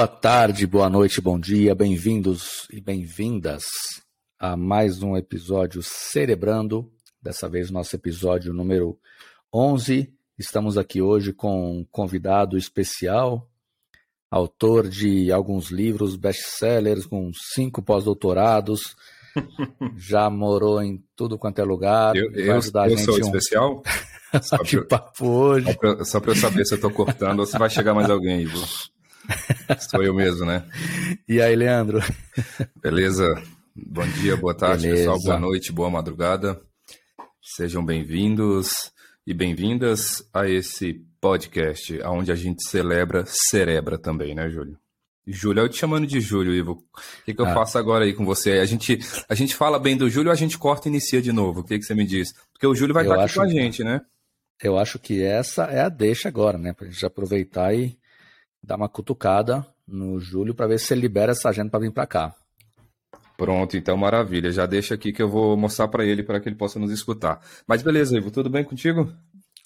Boa tarde, boa noite, bom dia, bem-vindos e bem-vindas a mais um episódio Cerebrando, dessa vez nosso episódio número 11. Estamos aqui hoje com um convidado especial, autor de alguns livros best-sellers, com cinco pós-doutorados, já morou em tudo quanto é lugar. Eu, eu, eu sou um... especial? Só que papo hoje. Só para eu saber se eu estou cortando ou se vai chegar mais alguém, Ivo. Sou eu mesmo, né? E aí, Leandro? Beleza? Bom dia, boa tarde, Beleza. pessoal. Boa noite, boa madrugada. Sejam bem-vindos e bem-vindas a esse podcast, onde a gente celebra, cerebra também, né, Júlio? Júlio, eu te chamando de Júlio, Ivo. O que, que eu ah. faço agora aí com você? A gente, a gente fala bem do Júlio a gente corta e inicia de novo? O que, que você me diz? Porque o Júlio vai eu estar aqui com a gente, né? Eu acho que essa é a deixa agora, né? Pra gente aproveitar e dar uma cutucada no Júlio para ver se ele libera essa agenda para vir para cá. Pronto, então maravilha. Já deixa aqui que eu vou mostrar para ele para que ele possa nos escutar. Mas beleza, Ivo, tudo bem contigo?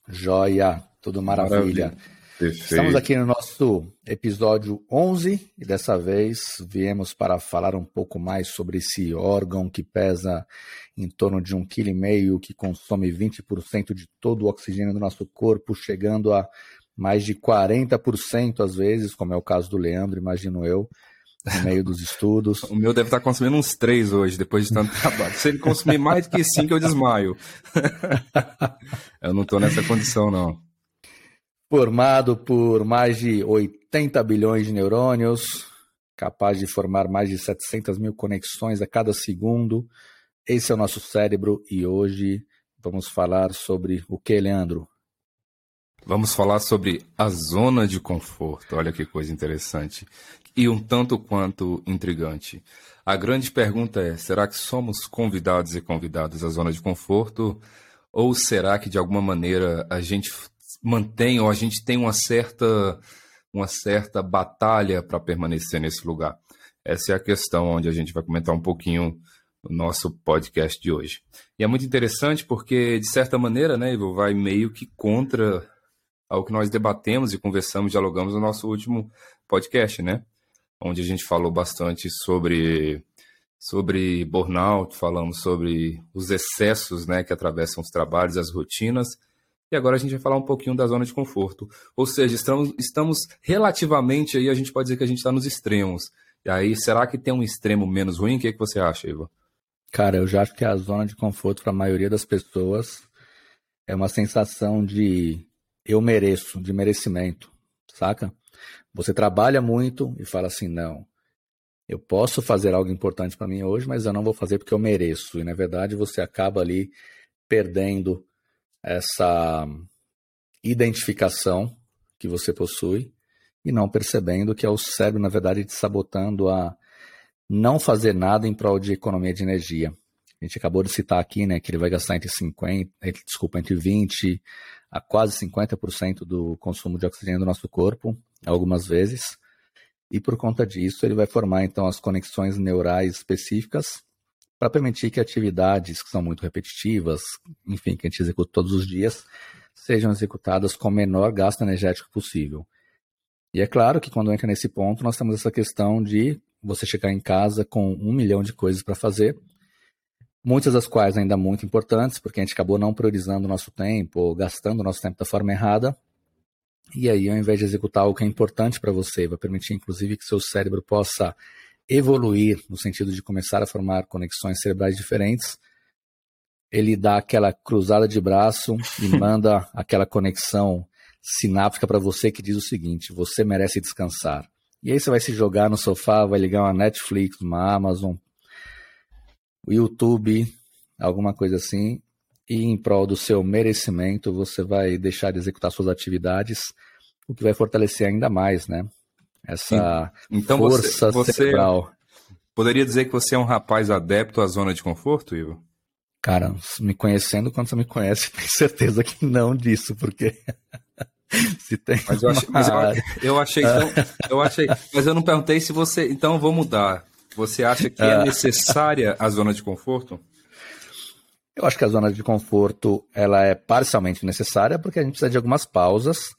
Joia, tudo maravilha. maravilha. Estamos aqui no nosso episódio 11 e dessa vez viemos para falar um pouco mais sobre esse órgão que pesa em torno de um quilo e meio, que consome 20% de todo o oxigênio do nosso corpo, chegando a mais de 40% às vezes, como é o caso do Leandro, imagino eu, no meio dos estudos. o meu deve estar consumindo uns três hoje, depois de tanto trabalho. Se ele consumir mais do que cinco, eu desmaio. eu não estou nessa condição, não. Formado por mais de 80 bilhões de neurônios, capaz de formar mais de 700 mil conexões a cada segundo. Esse é o nosso cérebro e hoje vamos falar sobre o que, Leandro? Vamos falar sobre a zona de conforto. Olha que coisa interessante. E um tanto quanto intrigante. A grande pergunta é: será que somos convidados e convidadas à zona de conforto? Ou será que de alguma maneira a gente mantém ou a gente tem uma certa, uma certa batalha para permanecer nesse lugar? Essa é a questão onde a gente vai comentar um pouquinho no nosso podcast de hoje. E é muito interessante porque, de certa maneira, né, Ivo, vai meio que contra ao que nós debatemos e conversamos, dialogamos no nosso último podcast, né? Onde a gente falou bastante sobre, sobre burnout, falamos sobre os excessos né, que atravessam os trabalhos, as rotinas. E agora a gente vai falar um pouquinho da zona de conforto. Ou seja, estamos, estamos relativamente aí, a gente pode dizer que a gente está nos extremos. E aí, será que tem um extremo menos ruim? O que, é que você acha, Iva? Cara, eu já acho que a zona de conforto para a maioria das pessoas é uma sensação de eu mereço, de merecimento, saca? Você trabalha muito e fala assim, não, eu posso fazer algo importante para mim hoje, mas eu não vou fazer porque eu mereço. E na verdade você acaba ali perdendo essa identificação que você possui e não percebendo que é o cérebro, na verdade, te sabotando a não fazer nada em prol de economia de energia. A gente acabou de citar aqui, né, que ele vai gastar entre 50, desculpa, entre 20 a quase 50% do consumo de oxigênio do nosso corpo, algumas vezes. E por conta disso, ele vai formar então as conexões neurais específicas para permitir que atividades que são muito repetitivas, enfim, que a gente executa todos os dias, sejam executadas com o menor gasto energético possível. E é claro que quando entra nesse ponto, nós temos essa questão de você chegar em casa com um milhão de coisas para fazer muitas das quais ainda muito importantes, porque a gente acabou não priorizando o nosso tempo, ou gastando o nosso tempo da forma errada. E aí, ao invés de executar algo que é importante para você, vai permitir inclusive que seu cérebro possa evoluir no sentido de começar a formar conexões cerebrais diferentes, ele dá aquela cruzada de braço e manda aquela conexão sináptica para você que diz o seguinte: você merece descansar. E aí você vai se jogar no sofá, vai ligar uma Netflix, uma Amazon, YouTube, alguma coisa assim, e em prol do seu merecimento você vai deixar de executar suas atividades, o que vai fortalecer ainda mais, né? Essa então força você, você cerebral. Poderia dizer que você é um rapaz adepto à zona de conforto, Ivo? Cara, me conhecendo quando você me conhece, tenho certeza que não disso, porque se tem. Mas eu achei, mas eu, eu achei então, eu achei, mas eu não perguntei se você. Então vou mudar. Você acha que é ah. necessária a zona de conforto? Eu acho que a zona de conforto ela é parcialmente necessária porque a gente precisa de algumas pausas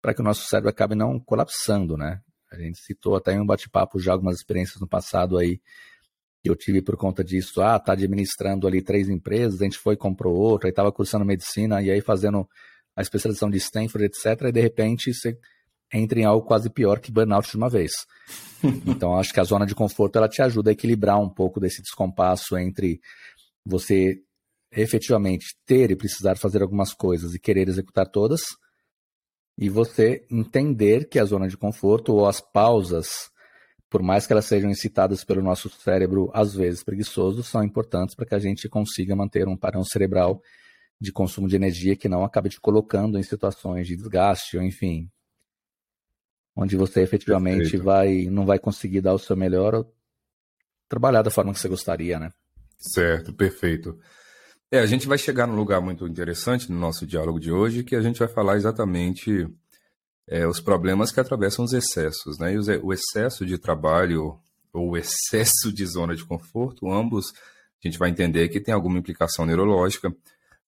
para que o nosso cérebro acabe não colapsando, né? A gente citou até em um bate-papo já algumas experiências no passado aí que eu tive por conta disso. Ah, tá administrando ali três empresas, a gente foi comprou outra, aí estava cursando medicina e aí fazendo a especialização de Stanford, etc. E de repente você entra em algo quase pior que burnout de uma vez. Então acho que a zona de conforto ela te ajuda a equilibrar um pouco desse descompasso entre você efetivamente ter e precisar fazer algumas coisas e querer executar todas, e você entender que a zona de conforto ou as pausas, por mais que elas sejam incitadas pelo nosso cérebro, às vezes preguiçoso, são importantes para que a gente consiga manter um padrão cerebral de consumo de energia que não acabe te colocando em situações de desgaste ou enfim, onde você efetivamente Perfeito. vai não vai conseguir dar o seu melhor ou trabalhar da forma que você gostaria, né? Certo, perfeito. É, a gente vai chegar num lugar muito interessante no nosso diálogo de hoje, que a gente vai falar exatamente é, os problemas que atravessam os excessos, né? E o excesso de trabalho ou o excesso de zona de conforto, ambos a gente vai entender que tem alguma implicação neurológica.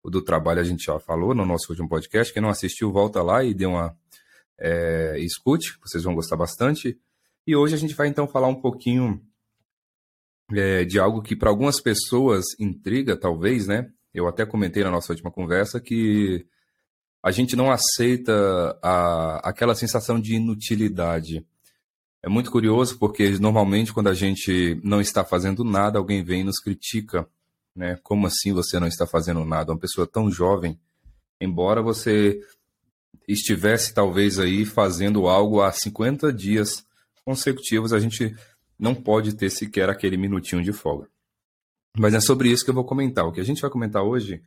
O do trabalho a gente já falou no nosso último podcast. Quem não assistiu, volta lá e dê uma é, escute, vocês vão gostar bastante. E hoje a gente vai então falar um pouquinho é, de algo que para algumas pessoas intriga, talvez, né? Eu até comentei na nossa última conversa que a gente não aceita a, aquela sensação de inutilidade. É muito curioso porque normalmente quando a gente não está fazendo nada, alguém vem e nos critica, né? Como assim você não está fazendo nada? Uma pessoa tão jovem, embora você estivesse talvez aí fazendo algo há 50 dias consecutivos, a gente não pode ter sequer aquele minutinho de folga. Mas é sobre isso que eu vou comentar. O que a gente vai comentar hoje,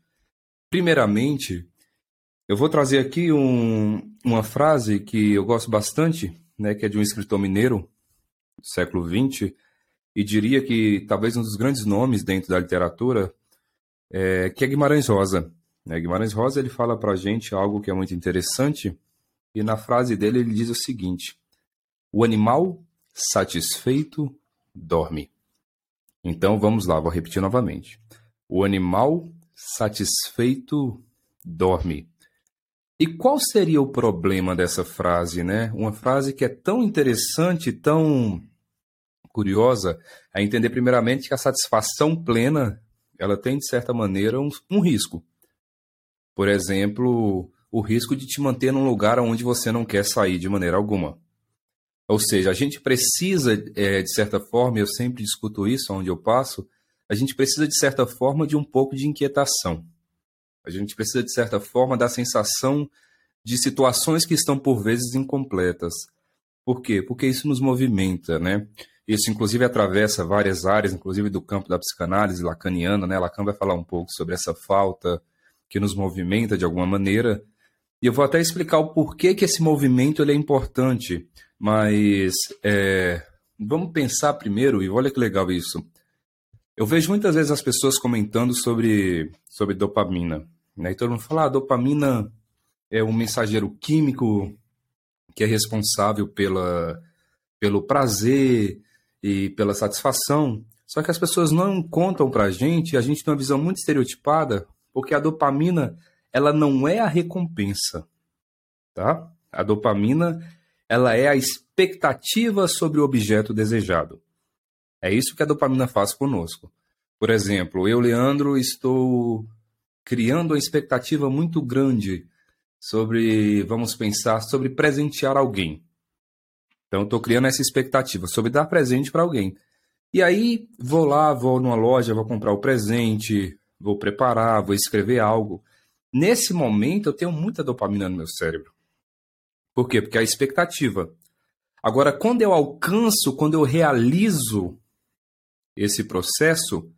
primeiramente, eu vou trazer aqui um, uma frase que eu gosto bastante, né, que é de um escritor mineiro do século XX, e diria que talvez um dos grandes nomes dentro da literatura, é, que é Guimarães Rosa. Né? Guimarães Rosa ele fala para a gente algo que é muito interessante, e na frase dele ele diz o seguinte: o animal satisfeito dorme. Então vamos lá, vou repetir novamente. O animal satisfeito dorme. E qual seria o problema dessa frase, né? Uma frase que é tão interessante, tão curiosa, a entender primeiramente que a satisfação plena, ela tem de certa maneira um, um risco. Por exemplo, o risco de te manter num lugar onde você não quer sair de maneira alguma. Ou seja, a gente precisa, é, de certa forma, eu sempre discuto isso onde eu passo, a gente precisa, de certa forma, de um pouco de inquietação. A gente precisa, de certa forma, da sensação de situações que estão, por vezes, incompletas. Por quê? Porque isso nos movimenta, né? Isso, inclusive, atravessa várias áreas, inclusive do campo da psicanálise lacaniana, né? Lacan vai falar um pouco sobre essa falta que nos movimenta de alguma maneira. E eu vou até explicar o porquê que esse movimento ele é importante. Mas é, vamos pensar primeiro, e olha que legal isso. Eu vejo muitas vezes as pessoas comentando sobre, sobre dopamina. Né? E todo mundo fala, ah, dopamina é um mensageiro químico que é responsável pela, pelo prazer e pela satisfação. Só que as pessoas não contam pra gente, a gente tem uma visão muito estereotipada, porque a dopamina, ela não é a recompensa, tá? A dopamina, ela é a expectativa sobre o objeto desejado. É isso que a dopamina faz conosco. Por exemplo, eu, Leandro, estou criando uma expectativa muito grande sobre, vamos pensar, sobre presentear alguém. Então, estou criando essa expectativa sobre dar presente para alguém. E aí, vou lá, vou numa loja, vou comprar o presente, vou preparar, vou escrever algo. Nesse momento, eu tenho muita dopamina no meu cérebro. Por quê? Porque é a expectativa. Agora, quando eu alcanço, quando eu realizo esse processo,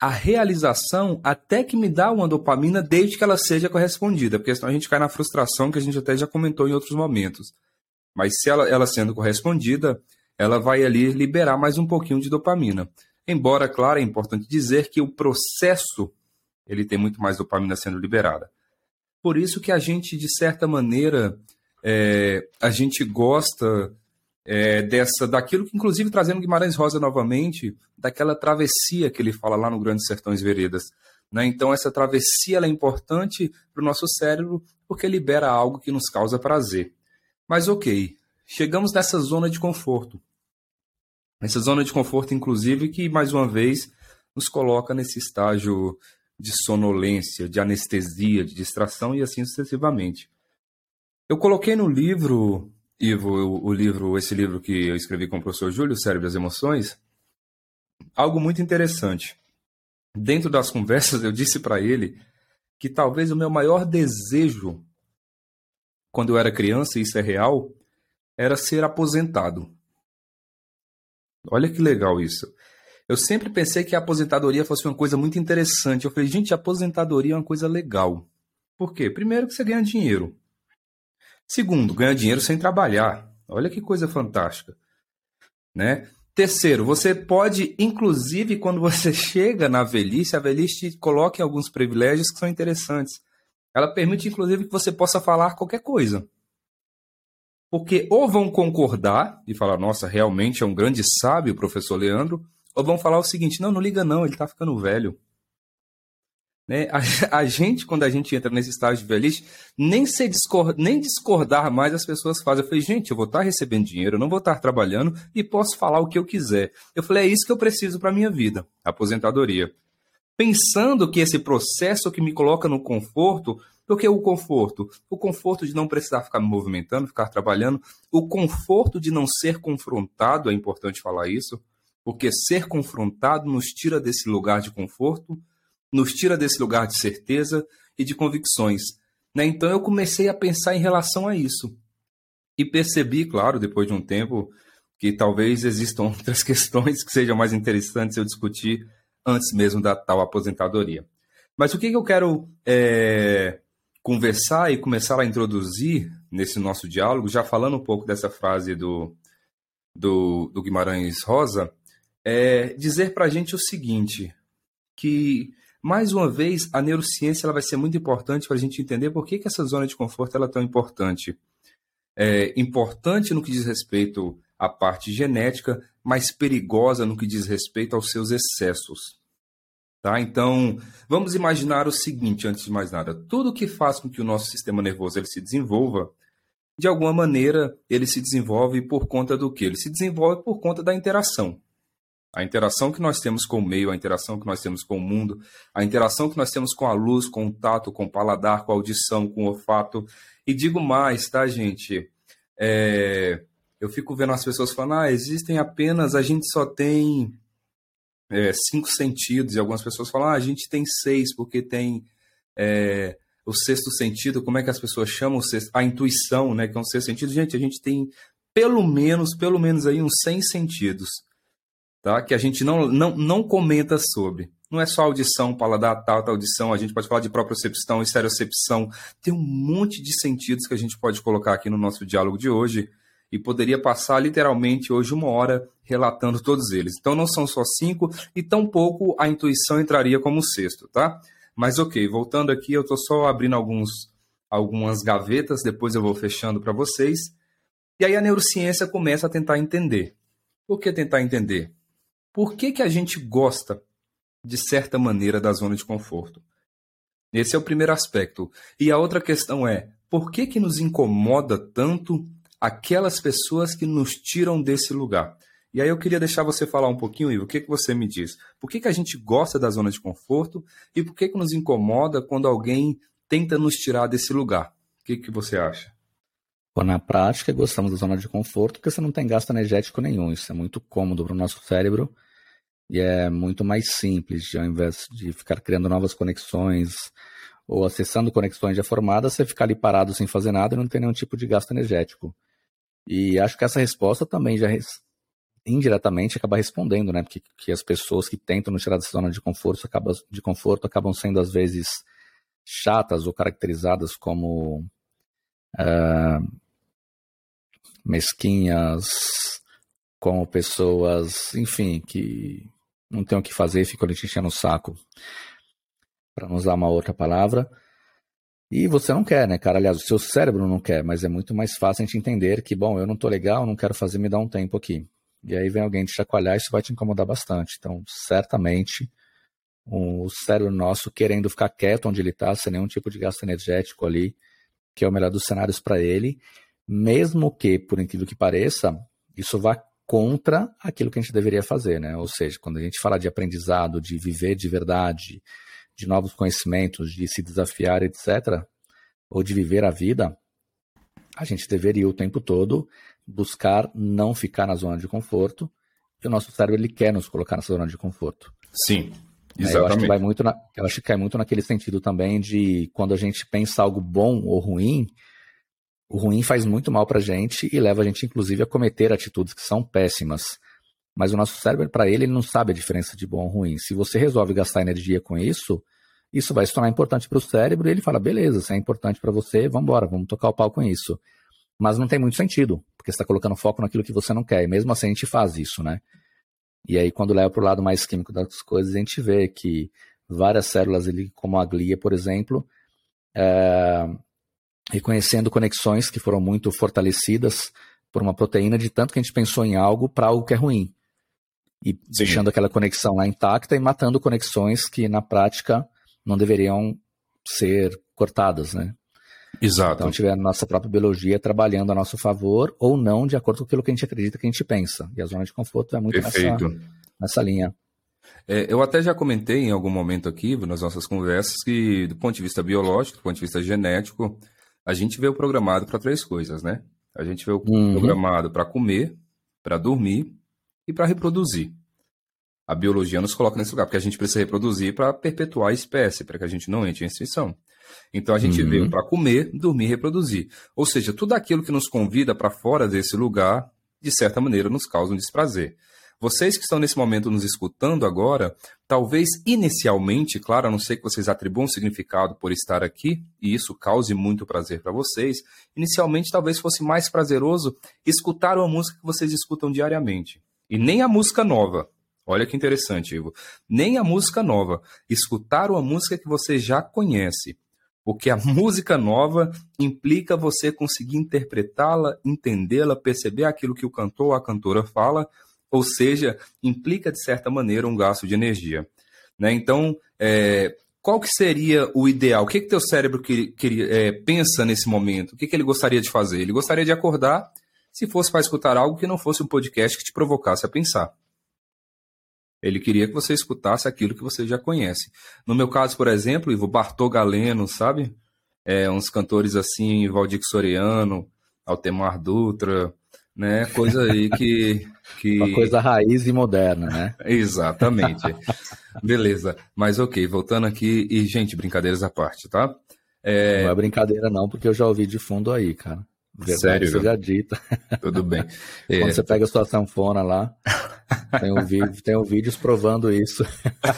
a realização até que me dá uma dopamina desde que ela seja correspondida, porque senão a gente cai na frustração que a gente até já comentou em outros momentos. Mas se ela, ela sendo correspondida, ela vai ali liberar mais um pouquinho de dopamina. Embora, claro, é importante dizer que o processo ele tem muito mais dopamina sendo liberada. Por isso que a gente, de certa maneira, é, a gente gosta é, dessa, daquilo que, inclusive, trazendo Guimarães Rosa novamente, daquela travessia que ele fala lá no Grande Sertões Veredas. Né? Então, essa travessia é importante para o nosso cérebro porque libera algo que nos causa prazer. Mas, ok, chegamos nessa zona de conforto. Essa zona de conforto, inclusive, que mais uma vez nos coloca nesse estágio de sonolência, de anestesia, de distração e assim sucessivamente. Eu coloquei no livro, Ivo, o, livro, esse livro que eu escrevi com o professor Júlio, Cérebro e as Emoções, algo muito interessante. Dentro das conversas, eu disse para ele que talvez o meu maior desejo quando eu era criança, e isso é real, era ser aposentado. Olha que legal isso. Eu sempre pensei que a aposentadoria fosse uma coisa muito interessante. Eu falei, gente, aposentadoria é uma coisa legal. Por quê? Primeiro, que você ganha dinheiro. Segundo, ganha dinheiro sem trabalhar. Olha que coisa fantástica. Né? Terceiro, você pode, inclusive, quando você chega na velhice, a velhice te coloca em alguns privilégios que são interessantes. Ela permite, inclusive, que você possa falar qualquer coisa. Porque ou vão concordar e falar, nossa, realmente é um grande sábio o professor Leandro, ou vão falar o seguinte: não, não liga não, ele está ficando velho. Né? A, a, gente, quando a gente entra nesse estágio de velhice, nem, se discordar, nem discordar mais as pessoas fazem. Eu falei, gente, eu vou estar tá recebendo dinheiro, eu não vou estar tá trabalhando e posso falar o que eu quiser. Eu falei, é isso que eu preciso para minha vida, aposentadoria. Pensando que esse processo que me coloca no conforto, porque o conforto? O conforto de não precisar ficar me movimentando, ficar trabalhando, o conforto de não ser confrontado, é importante falar isso, porque ser confrontado nos tira desse lugar de conforto, nos tira desse lugar de certeza e de convicções. Né? Então eu comecei a pensar em relação a isso. E percebi, claro, depois de um tempo, que talvez existam outras questões que sejam mais interessantes eu discutir antes mesmo da tal aposentadoria. Mas o que, que eu quero é, conversar e começar a introduzir nesse nosso diálogo, já falando um pouco dessa frase do, do, do Guimarães Rosa, é dizer para a gente o seguinte, que mais uma vez a neurociência ela vai ser muito importante para a gente entender por que, que essa zona de conforto ela é tão importante. É importante no que diz respeito à parte genética, mas perigosa no que diz respeito aos seus excessos. Tá? Então, vamos imaginar o seguinte, antes de mais nada, tudo que faz com que o nosso sistema nervoso ele se desenvolva, de alguma maneira, ele se desenvolve por conta do que? Ele se desenvolve por conta da interação. A interação que nós temos com o meio, a interação que nós temos com o mundo, a interação que nós temos com a luz, com o tato, com o paladar, com a audição, com o olfato. E digo mais, tá, gente? É... Eu fico vendo as pessoas falando, ah, existem apenas, a gente só tem é, cinco sentidos, e algumas pessoas falam, ah, a gente tem seis, porque tem é, o sexto sentido, como é que as pessoas chamam sexto? A intuição, né, que é um sexto sentido. Gente, a gente tem pelo menos, pelo menos aí uns 100 sentidos tá? que a gente não, não, não comenta sobre. Não é só audição, paladar, tal, tal audição, a gente pode falar de propriocepção, estereocepção, tem um monte de sentidos que a gente pode colocar aqui no nosso diálogo de hoje e poderia passar literalmente hoje uma hora relatando todos eles. Então não são só cinco e tampouco a intuição entraria como sexto, tá? Mas ok, voltando aqui, eu estou só abrindo alguns, algumas gavetas, depois eu vou fechando para vocês. E aí a neurociência começa a tentar entender. Por que tentar entender? Por que, que a gente gosta, de certa maneira, da zona de conforto? Esse é o primeiro aspecto. E a outra questão é: por que, que nos incomoda tanto aquelas pessoas que nos tiram desse lugar? E aí eu queria deixar você falar um pouquinho, Ivo, o que, que você me diz? Por que, que a gente gosta da zona de conforto e por que, que nos incomoda quando alguém tenta nos tirar desse lugar? O que, que você acha? Bom, na prática, gostamos da zona de conforto porque você não tem gasto energético nenhum. Isso é muito cômodo para o nosso cérebro e é muito mais simples, ao invés de ficar criando novas conexões ou acessando conexões já formadas, você ficar ali parado sem fazer nada e não ter nenhum tipo de gasto energético. E acho que essa resposta também já indiretamente acaba respondendo, né? Porque que as pessoas que tentam nos tirar dessa zona de conforto, acabam, de conforto acabam sendo às vezes chatas ou caracterizadas como uh, mesquinhas, como pessoas, enfim, que não tem o que fazer, ficam ali te enchendo o saco, para usar uma outra palavra. E você não quer, né, cara? Aliás, o seu cérebro não quer, mas é muito mais fácil a gente entender que, bom, eu não tô legal, não quero fazer, me dar um tempo aqui. E aí vem alguém te chacoalhar, isso vai te incomodar bastante. Então, certamente, o cérebro nosso querendo ficar quieto onde ele está, sem nenhum tipo de gasto energético ali, que é o melhor dos cenários para ele, mesmo que, por incrível que pareça, isso vá contra aquilo que a gente deveria fazer, né? Ou seja, quando a gente fala de aprendizado, de viver de verdade, de novos conhecimentos, de se desafiar, etc., ou de viver a vida, a gente deveria o tempo todo buscar não ficar na zona de conforto, e o nosso cérebro ele quer nos colocar nessa zona de conforto. Sim, exatamente. É, eu acho que vai muito na, eu acho que cai muito naquele sentido também de quando a gente pensa algo bom ou ruim, o ruim faz muito mal para a gente e leva a gente, inclusive, a cometer atitudes que são péssimas. Mas o nosso cérebro, para ele, ele não sabe a diferença de bom ou ruim. Se você resolve gastar energia com isso, isso vai se tornar importante para o cérebro e ele fala: beleza, se é importante para você, vamos embora, vamos tocar o pau com isso. Mas não tem muito sentido, porque você está colocando foco naquilo que você não quer. E mesmo assim a gente faz isso, né? E aí, quando leva para o lado mais químico das coisas, a gente vê que várias células, ali, como a glia, por exemplo, é, reconhecendo conexões que foram muito fortalecidas por uma proteína de tanto que a gente pensou em algo para algo que é ruim. E Sim. deixando aquela conexão lá intacta e matando conexões que na prática não deveriam ser cortadas, né? Exato. Então, tiver a nossa própria biologia trabalhando a nosso favor ou não, de acordo com aquilo que a gente acredita que a gente pensa. E a zona de conforto é muito nessa, nessa linha. É, eu até já comentei em algum momento aqui, nas nossas conversas, que do ponto de vista biológico, do ponto de vista genético, a gente veio programado para três coisas, né? A gente veio uhum. programado para comer, para dormir e para reproduzir. A biologia nos coloca nesse lugar, porque a gente precisa reproduzir para perpetuar a espécie, para que a gente não entre em extinção. Então a gente uhum. veio para comer, dormir e reproduzir. Ou seja, tudo aquilo que nos convida para fora desse lugar, de certa maneira, nos causa um desprazer. Vocês que estão nesse momento nos escutando agora, talvez inicialmente, claro, a não ser que vocês atribuam significado por estar aqui, e isso cause muito prazer para vocês, inicialmente talvez fosse mais prazeroso escutar uma música que vocês escutam diariamente. E nem a música nova. Olha que interessante, Ivo. Nem a música nova. Escutar uma música que você já conhece. Porque a música nova implica você conseguir interpretá-la, entendê-la, perceber aquilo que o cantor ou a cantora fala ou seja, implica de certa maneira um gasto de energia. Né? Então, é, qual que seria o ideal? O que que teu cérebro que, que, é, pensa nesse momento? O que, que ele gostaria de fazer? Ele gostaria de acordar se fosse para escutar algo que não fosse um podcast que te provocasse a pensar. Ele queria que você escutasse aquilo que você já conhece. No meu caso, por exemplo, Ivo Bartô Galeno, sabe? É, uns cantores assim, Valdir Soriano, Altemar Dutra, né? Coisa aí que, que... Uma coisa raiz e moderna, né? Exatamente. Beleza. Mas ok, voltando aqui, e, gente, brincadeiras à parte, tá? É... Não é brincadeira, não, porque eu já ouvi de fundo aí, cara. Verdade Sério? Seja dita. Tudo bem. Quando é... você pega a sua sanfona lá, tem, um vídeo, tem um vídeos provando isso.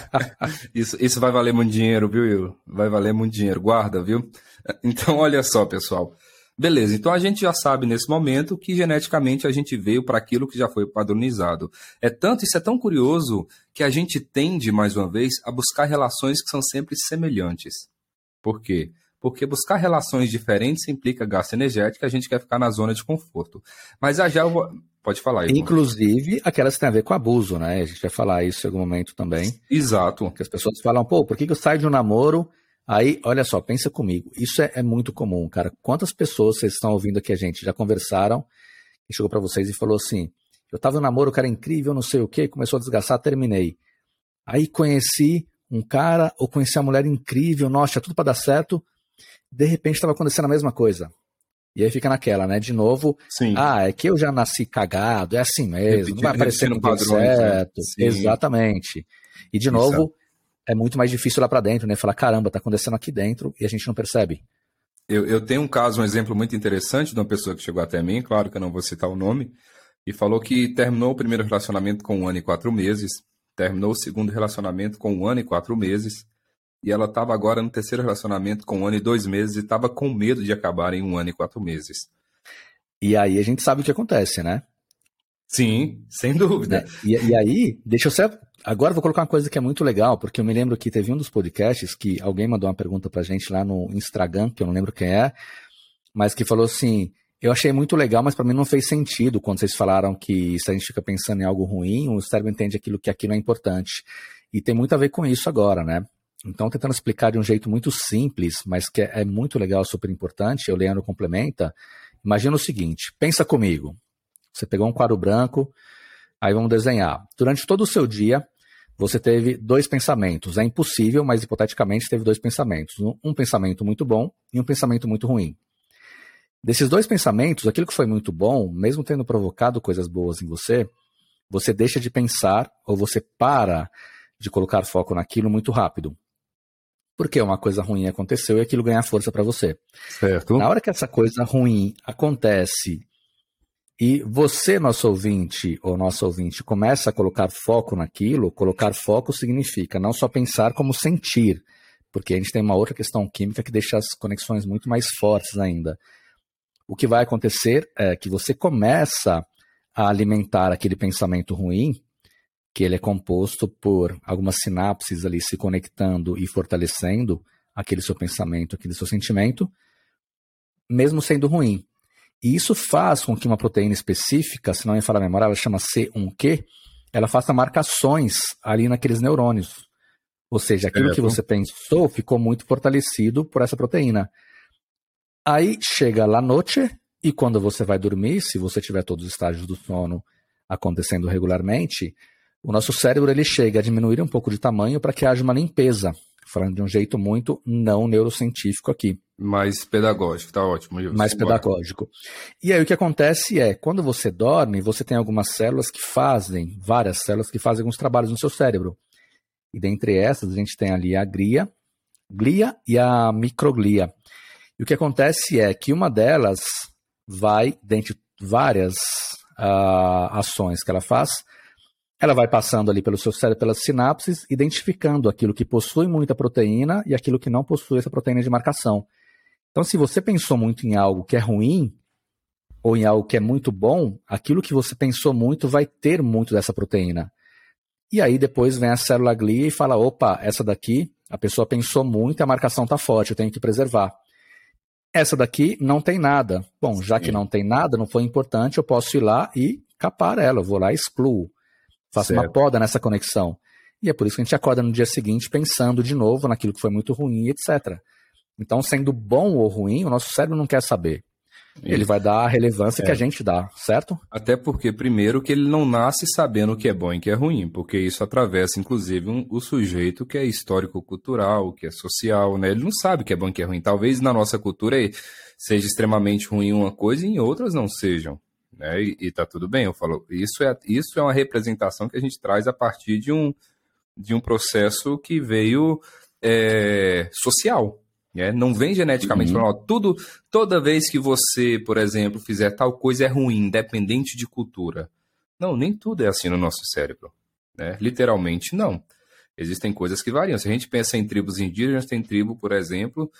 isso. Isso vai valer muito dinheiro, viu, Will? Vai valer muito dinheiro. Guarda, viu? Então, olha só, pessoal. Beleza, então a gente já sabe nesse momento que geneticamente a gente veio para aquilo que já foi padronizado. É tanto, isso é tão curioso que a gente tende, mais uma vez, a buscar relações que são sempre semelhantes. Por quê? Porque buscar relações diferentes implica gasto energético, a gente quer ficar na zona de conforto. Mas já eu vou... Pode falar, Igor. Inclusive, aquelas que têm a ver com abuso, né? A gente vai falar isso em algum momento também. Exato. Que as pessoas falam, pô, por que, eu saio de um namoro Aí, olha só, pensa comigo. Isso é, é, muito comum, cara. Quantas pessoas vocês estão ouvindo aqui a gente já conversaram e chegou para vocês e falou assim: eu tava no namoro, o cara é incrível, não sei o que, começou a desgastar, terminei. Aí conheci um cara ou conheci uma mulher incrível, nossa, tinha tudo para dar certo. De repente estava acontecendo a mesma coisa. E aí fica naquela, né? De novo, Sim. ah, é que eu já nasci cagado, é assim mesmo, não vai aparecer no padrão né? certo. Né? Exatamente. E de novo, é muito mais difícil lá para dentro, né? Falar, caramba, tá acontecendo aqui dentro e a gente não percebe. Eu, eu, tenho um caso, um exemplo muito interessante de uma pessoa que chegou até mim, claro que eu não vou citar o nome, e falou que terminou o primeiro relacionamento com um ano e quatro meses, terminou o segundo relacionamento com um ano e quatro meses, e ela estava agora no terceiro relacionamento com um ano e dois meses e estava com medo de acabar em um ano e quatro meses. E aí a gente sabe o que acontece, né? Sim, sem dúvida. Né? E, e, aí, deixa eu ser Agora vou colocar uma coisa que é muito legal, porque eu me lembro que teve um dos podcasts que alguém mandou uma pergunta pra gente lá no Instagram, que eu não lembro quem é, mas que falou assim: eu achei muito legal, mas para mim não fez sentido quando vocês falaram que se a gente fica pensando em algo ruim, o cérebro entende aquilo que aquilo é importante. E tem muito a ver com isso agora, né? Então, tentando explicar de um jeito muito simples, mas que é, muito legal, super importante, o Leandro complementa, Imagina o seguinte: pensa comigo. Você pegou um quadro branco, aí vamos desenhar. Durante todo o seu dia, você teve dois pensamentos. É impossível, mas hipoteticamente teve dois pensamentos. Um pensamento muito bom e um pensamento muito ruim. Desses dois pensamentos, aquilo que foi muito bom, mesmo tendo provocado coisas boas em você, você deixa de pensar ou você para de colocar foco naquilo muito rápido. Porque uma coisa ruim aconteceu e aquilo ganha força para você. Certo. Na hora que essa coisa ruim acontece e você, nosso ouvinte ou nosso ouvinte, começa a colocar foco naquilo, colocar foco significa não só pensar, como sentir. Porque a gente tem uma outra questão química que deixa as conexões muito mais fortes ainda. O que vai acontecer é que você começa a alimentar aquele pensamento ruim, que ele é composto por algumas sinapses ali se conectando e fortalecendo aquele seu pensamento, aquele seu sentimento, mesmo sendo ruim. E isso faz com que uma proteína específica, se não me falar a memória, ela chama C1Q, ela faça marcações ali naqueles neurônios. Ou seja, aquilo é, que você pensou ficou muito fortalecido por essa proteína. Aí chega la noite, e quando você vai dormir, se você tiver todos os estágios do sono acontecendo regularmente, o nosso cérebro ele chega a diminuir um pouco de tamanho para que haja uma limpeza, falando de um jeito muito não neurocientífico aqui. Mais pedagógico, tá ótimo. Wilson. Mais pedagógico. E aí o que acontece é, quando você dorme, você tem algumas células que fazem, várias células que fazem alguns trabalhos no seu cérebro. E dentre essas, a gente tem ali a glia, glia e a microglia. E o que acontece é que uma delas vai, dentre várias uh, ações que ela faz, ela vai passando ali pelo seu cérebro, pelas sinapses, identificando aquilo que possui muita proteína e aquilo que não possui essa proteína de marcação. Então, se você pensou muito em algo que é ruim ou em algo que é muito bom, aquilo que você pensou muito vai ter muito dessa proteína. E aí depois vem a célula glia e fala: opa, essa daqui a pessoa pensou muito e a marcação está forte, eu tenho que preservar. Essa daqui não tem nada. Bom, já Sim. que não tem nada, não foi importante, eu posso ir lá e capar ela. Eu vou lá e excluo. Faço certo. uma poda nessa conexão. E é por isso que a gente acorda no dia seguinte pensando de novo naquilo que foi muito ruim, etc. Então, sendo bom ou ruim, o nosso cérebro não quer saber. Isso. Ele vai dar a relevância é. que a gente dá, certo? Até porque, primeiro, que ele não nasce sabendo o que é bom e o que é ruim, porque isso atravessa, inclusive, um, o sujeito que é histórico-cultural, que é social, né? Ele não sabe o que é bom e o que é ruim. Talvez na nossa cultura seja extremamente ruim uma coisa e em outras não sejam. Né? E, e tá tudo bem, eu falo. Isso é, isso é uma representação que a gente traz a partir de um, de um processo que veio é, social, é, não vem geneticamente uhum. falando, tudo, toda vez que você, por exemplo, fizer tal coisa é ruim, independente de cultura. Não, nem tudo é assim no nosso cérebro. Né? Literalmente, não. Existem coisas que variam. Se a gente pensa em tribos indígenas, tem tribo, por exemplo,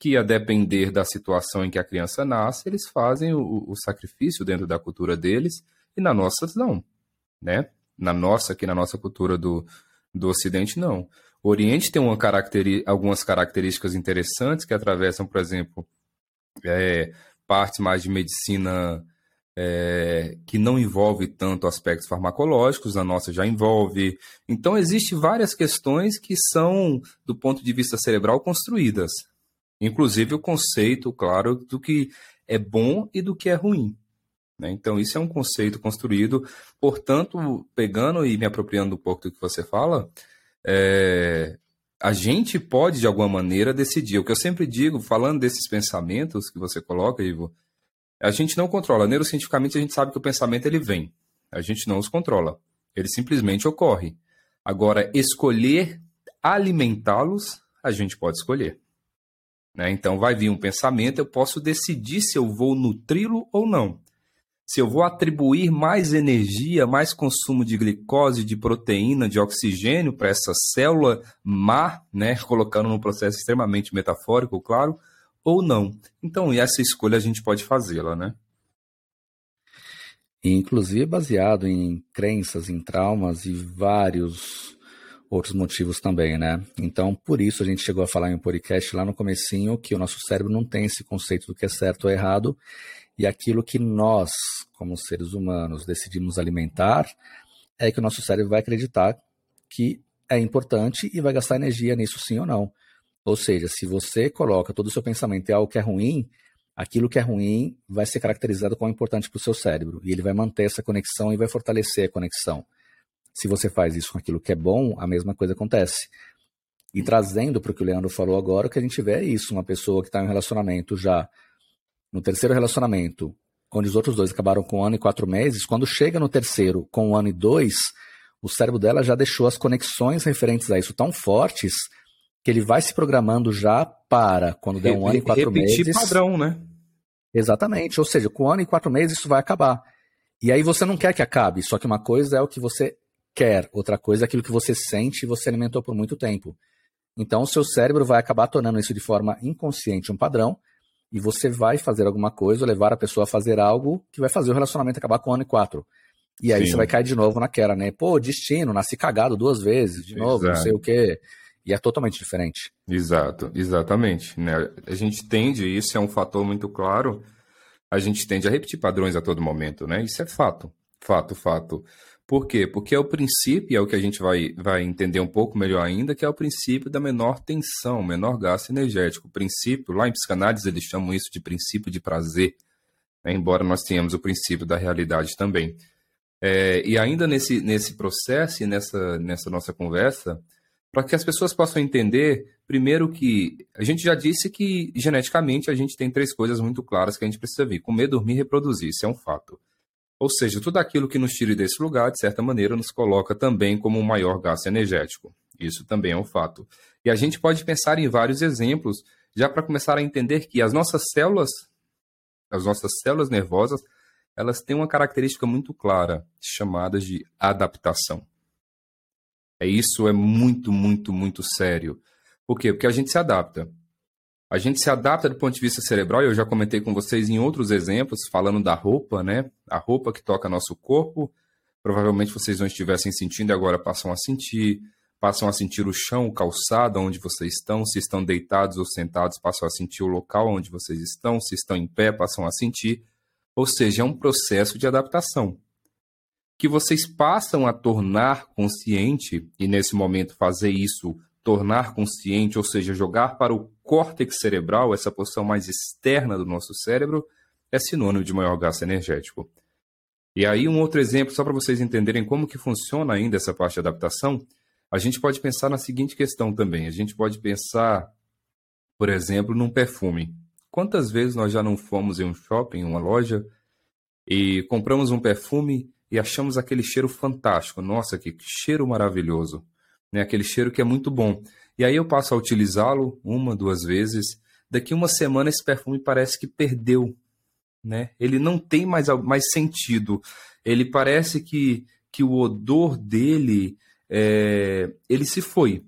que a depender da situação em que a criança nasce, eles fazem o, o sacrifício dentro da cultura deles, e na nossa não. Né? Na nossa, aqui na nossa cultura do, do Ocidente, não. O Oriente tem caracteri algumas características interessantes que atravessam, por exemplo, é, partes mais de medicina é, que não envolve tanto aspectos farmacológicos, a nossa já envolve. Então, existem várias questões que são, do ponto de vista cerebral, construídas. Inclusive o conceito, claro, do que é bom e do que é ruim. Né? Então, isso é um conceito construído. Portanto, pegando e me apropriando um pouco do que você fala, é, a gente pode, de alguma maneira, decidir. O que eu sempre digo, falando desses pensamentos que você coloca, Ivo, a gente não controla. Neurocientificamente, a gente sabe que o pensamento ele vem. A gente não os controla. Ele simplesmente ocorre. Agora, escolher alimentá-los, a gente pode escolher. Né? Então, vai vir um pensamento, eu posso decidir se eu vou nutri-lo ou não se eu vou atribuir mais energia, mais consumo de glicose, de proteína, de oxigênio para essa célula má, né, colocando num processo extremamente metafórico, claro, ou não. Então, essa escolha a gente pode fazê-la, né? Inclusive baseado em crenças, em traumas e vários outros motivos também, né? Então, por isso a gente chegou a falar em um podcast lá no comecinho que o nosso cérebro não tem esse conceito do que é certo ou errado e aquilo que nós, como seres humanos, decidimos alimentar, é que o nosso cérebro vai acreditar que é importante e vai gastar energia nisso sim ou não. Ou seja, se você coloca todo o seu pensamento em algo que é ruim, aquilo que é ruim vai ser caracterizado como importante para o seu cérebro. E ele vai manter essa conexão e vai fortalecer a conexão. Se você faz isso com aquilo que é bom, a mesma coisa acontece. E trazendo para o que o Leandro falou agora, o que a gente vê é isso: uma pessoa que está em um relacionamento já no terceiro relacionamento, onde os outros dois acabaram com um ano e quatro meses, quando chega no terceiro com um ano e dois, o cérebro dela já deixou as conexões referentes a isso tão fortes que ele vai se programando já para, quando der um ano e quatro Repetir meses. padrão, né? Exatamente, ou seja, com um ano e quatro meses isso vai acabar. E aí você não quer que acabe, só que uma coisa é o que você quer, outra coisa é aquilo que você sente e você alimentou por muito tempo. Então o seu cérebro vai acabar tornando isso de forma inconsciente um padrão, e você vai fazer alguma coisa, ou levar a pessoa a fazer algo que vai fazer o relacionamento acabar com um ano e quatro. E aí Sim. você vai cair de novo naquela, né? Pô, destino, nasci cagado duas vezes, de novo, Exato. não sei o quê. E é totalmente diferente. Exato, exatamente. Né? A gente tende, isso é um fator muito claro, a gente tende a repetir padrões a todo momento, né? Isso é fato. Fato, fato. Por quê? Porque é o princípio, é o que a gente vai, vai entender um pouco melhor ainda, que é o princípio da menor tensão, menor gasto energético. O princípio, lá em psicanálise, eles chamam isso de princípio de prazer, né? embora nós tenhamos o princípio da realidade também. É, e ainda nesse, nesse processo e nessa, nessa nossa conversa, para que as pessoas possam entender, primeiro que a gente já disse que geneticamente a gente tem três coisas muito claras que a gente precisa ver: comer, dormir e reproduzir. Isso é um fato. Ou seja, tudo aquilo que nos tira desse lugar, de certa maneira, nos coloca também como um maior gasto energético. Isso também é um fato. E a gente pode pensar em vários exemplos, já para começar a entender que as nossas células, as nossas células nervosas, elas têm uma característica muito clara, chamada de adaptação. É isso é muito, muito, muito sério. Por quê? Porque a gente se adapta. A gente se adapta do ponto de vista cerebral, eu já comentei com vocês em outros exemplos, falando da roupa, né? A roupa que toca nosso corpo. Provavelmente vocês não estivessem sentindo e agora passam a sentir. Passam a sentir o chão, o calçado onde vocês estão. Se estão deitados ou sentados, passam a sentir o local onde vocês estão. Se estão em pé, passam a sentir. Ou seja, é um processo de adaptação. Que vocês passam a tornar consciente, e nesse momento fazer isso tornar consciente, ou seja, jogar para o córtex cerebral, essa porção mais externa do nosso cérebro, é sinônimo de maior gasto energético. E aí um outro exemplo, só para vocês entenderem como que funciona ainda essa parte de adaptação, a gente pode pensar na seguinte questão também. A gente pode pensar, por exemplo, num perfume. Quantas vezes nós já não fomos em um shopping, em uma loja, e compramos um perfume e achamos aquele cheiro fantástico? Nossa, que cheiro maravilhoso! Né? Aquele cheiro que é muito bom. E aí eu passo a utilizá-lo uma, duas vezes. Daqui uma semana esse perfume parece que perdeu, né? Ele não tem mais, mais sentido. Ele parece que, que o odor dele é, ele se foi.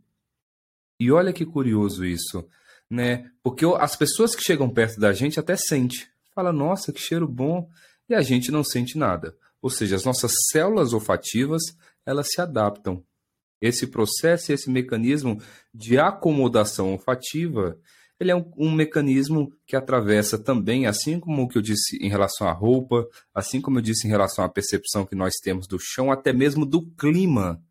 E olha que curioso isso, né? Porque as pessoas que chegam perto da gente até sente, fala nossa que cheiro bom e a gente não sente nada. Ou seja, as nossas células olfativas elas se adaptam esse processo, esse mecanismo de acomodação olfativa, ele é um, um, mecanismo que atravessa também, assim como o que eu disse em relação à roupa, assim como eu disse em relação à percepção que nós temos do chão, até mesmo do clima.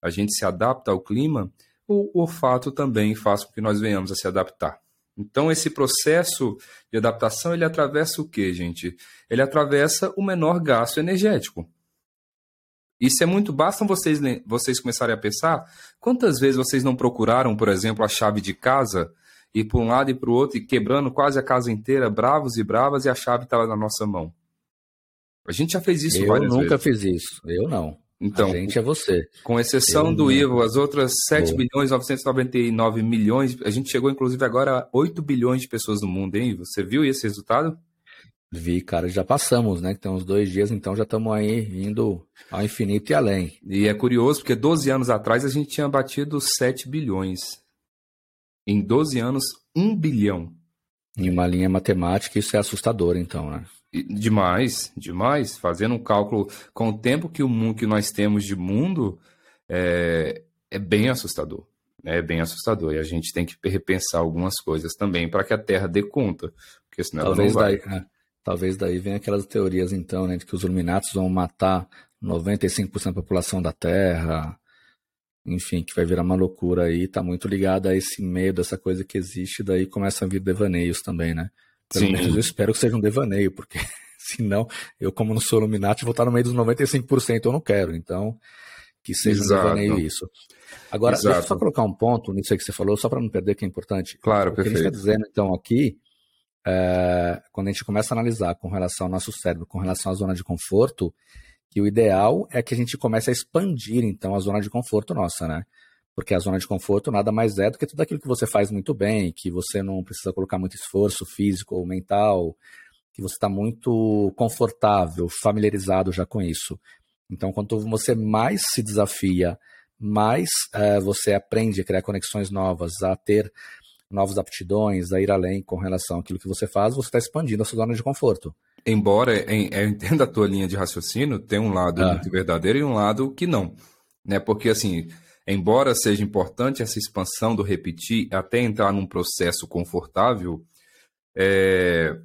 A gente se adapta ao clima, o olfato também faz com que nós venhamos a se adaptar. Então, esse processo de adaptação, ele atravessa o que, gente? Ele atravessa o menor gasto energético. Isso é muito. Basta vocês, vocês começarem a pensar quantas vezes vocês não procuraram, por exemplo, a chave de casa e por um lado e para o outro e quebrando quase a casa inteira, bravos e bravas, e a chave está na nossa mão. A gente já fez isso eu várias vezes. Eu nunca fiz isso. Eu não. Então, a gente é você. Com exceção eu do Ivo, as outras 7 Boa. bilhões 999 milhões, a gente chegou inclusive agora a 8 bilhões de pessoas no mundo, hein? Você viu esse resultado? Vi, cara, já passamos, né? Que tem uns dois dias, então já estamos aí indo ao infinito e além. E é curioso, porque 12 anos atrás a gente tinha batido 7 bilhões. Em 12 anos, 1 bilhão. Em uma linha matemática, isso é assustador, então, né? Demais, demais. Fazendo um cálculo com o tempo que o mundo que nós temos de mundo, é, é bem assustador. É bem assustador. E a gente tem que repensar algumas coisas também para que a Terra dê conta. Porque senão Talvez ela não vai. Daí, é. Talvez daí venha aquelas teorias, então, né, de que os Illuminatos vão matar 95% da população da Terra, enfim, que vai virar uma loucura aí, tá muito ligada a esse medo, essa coisa que existe, daí começa a vir devaneios também, né? Pelo Sim. menos eu espero que seja um devaneio, porque senão eu, como não sou Illuminati, vou estar no meio dos 95%, eu não quero. Então, que seja Exato. um devaneio isso. Agora, Exato. deixa eu só colocar um ponto nisso aí que você falou, só para não perder que é importante. Claro, o perfeito. que a gente está dizendo, então, aqui, é, quando a gente começa a analisar com relação ao nosso cérebro, com relação à zona de conforto, que o ideal é que a gente comece a expandir, então, a zona de conforto nossa, né? Porque a zona de conforto nada mais é do que tudo aquilo que você faz muito bem, que você não precisa colocar muito esforço físico ou mental, que você está muito confortável, familiarizado já com isso. Então, quanto você mais se desafia, mais é, você aprende a criar conexões novas, a ter novas aptidões, a ir além com relação àquilo que você faz, você está expandindo a sua zona de conforto. Embora eu entenda a tua linha de raciocínio, tem um lado ah. muito verdadeiro e um lado que não. Né? Porque, assim, embora seja importante essa expansão do repetir até entrar num processo confortável, é...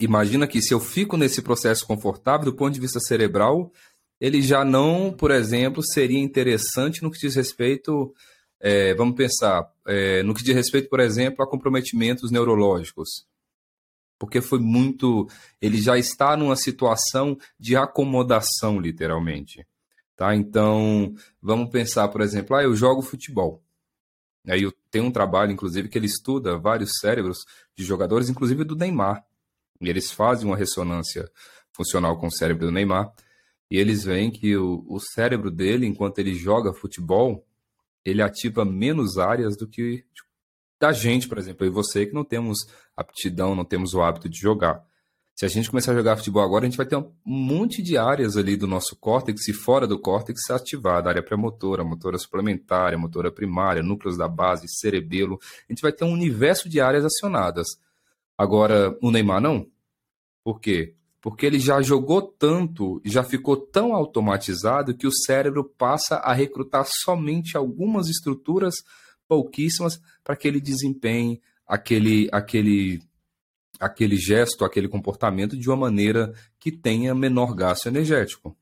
imagina que se eu fico nesse processo confortável, do ponto de vista cerebral, ele já não, por exemplo, seria interessante no que diz respeito, é, vamos pensar, é, no que diz respeito, por exemplo, a comprometimentos neurológicos. Porque foi muito. Ele já está numa situação de acomodação, literalmente. Tá? Então, vamos pensar, por exemplo, ah, eu jogo futebol. Aí eu tenho um trabalho, inclusive, que ele estuda vários cérebros de jogadores, inclusive do Neymar. E eles fazem uma ressonância funcional com o cérebro do Neymar. E eles veem que o, o cérebro dele, enquanto ele joga futebol, ele ativa menos áreas do que da gente, por exemplo, e você que não temos aptidão, não temos o hábito de jogar. Se a gente começar a jogar futebol agora, a gente vai ter um monte de áreas ali do nosso córtex e fora do córtex ativada, área pré-motora, motora suplementar, motora primária, núcleos da base, cerebelo. A gente vai ter um universo de áreas acionadas. Agora, o Neymar não. Por quê? Porque ele já jogou tanto, já ficou tão automatizado que o cérebro passa a recrutar somente algumas estruturas pouquíssimas para que ele desempenhe aquele aquele aquele gesto, aquele comportamento de uma maneira que tenha menor gasto energético.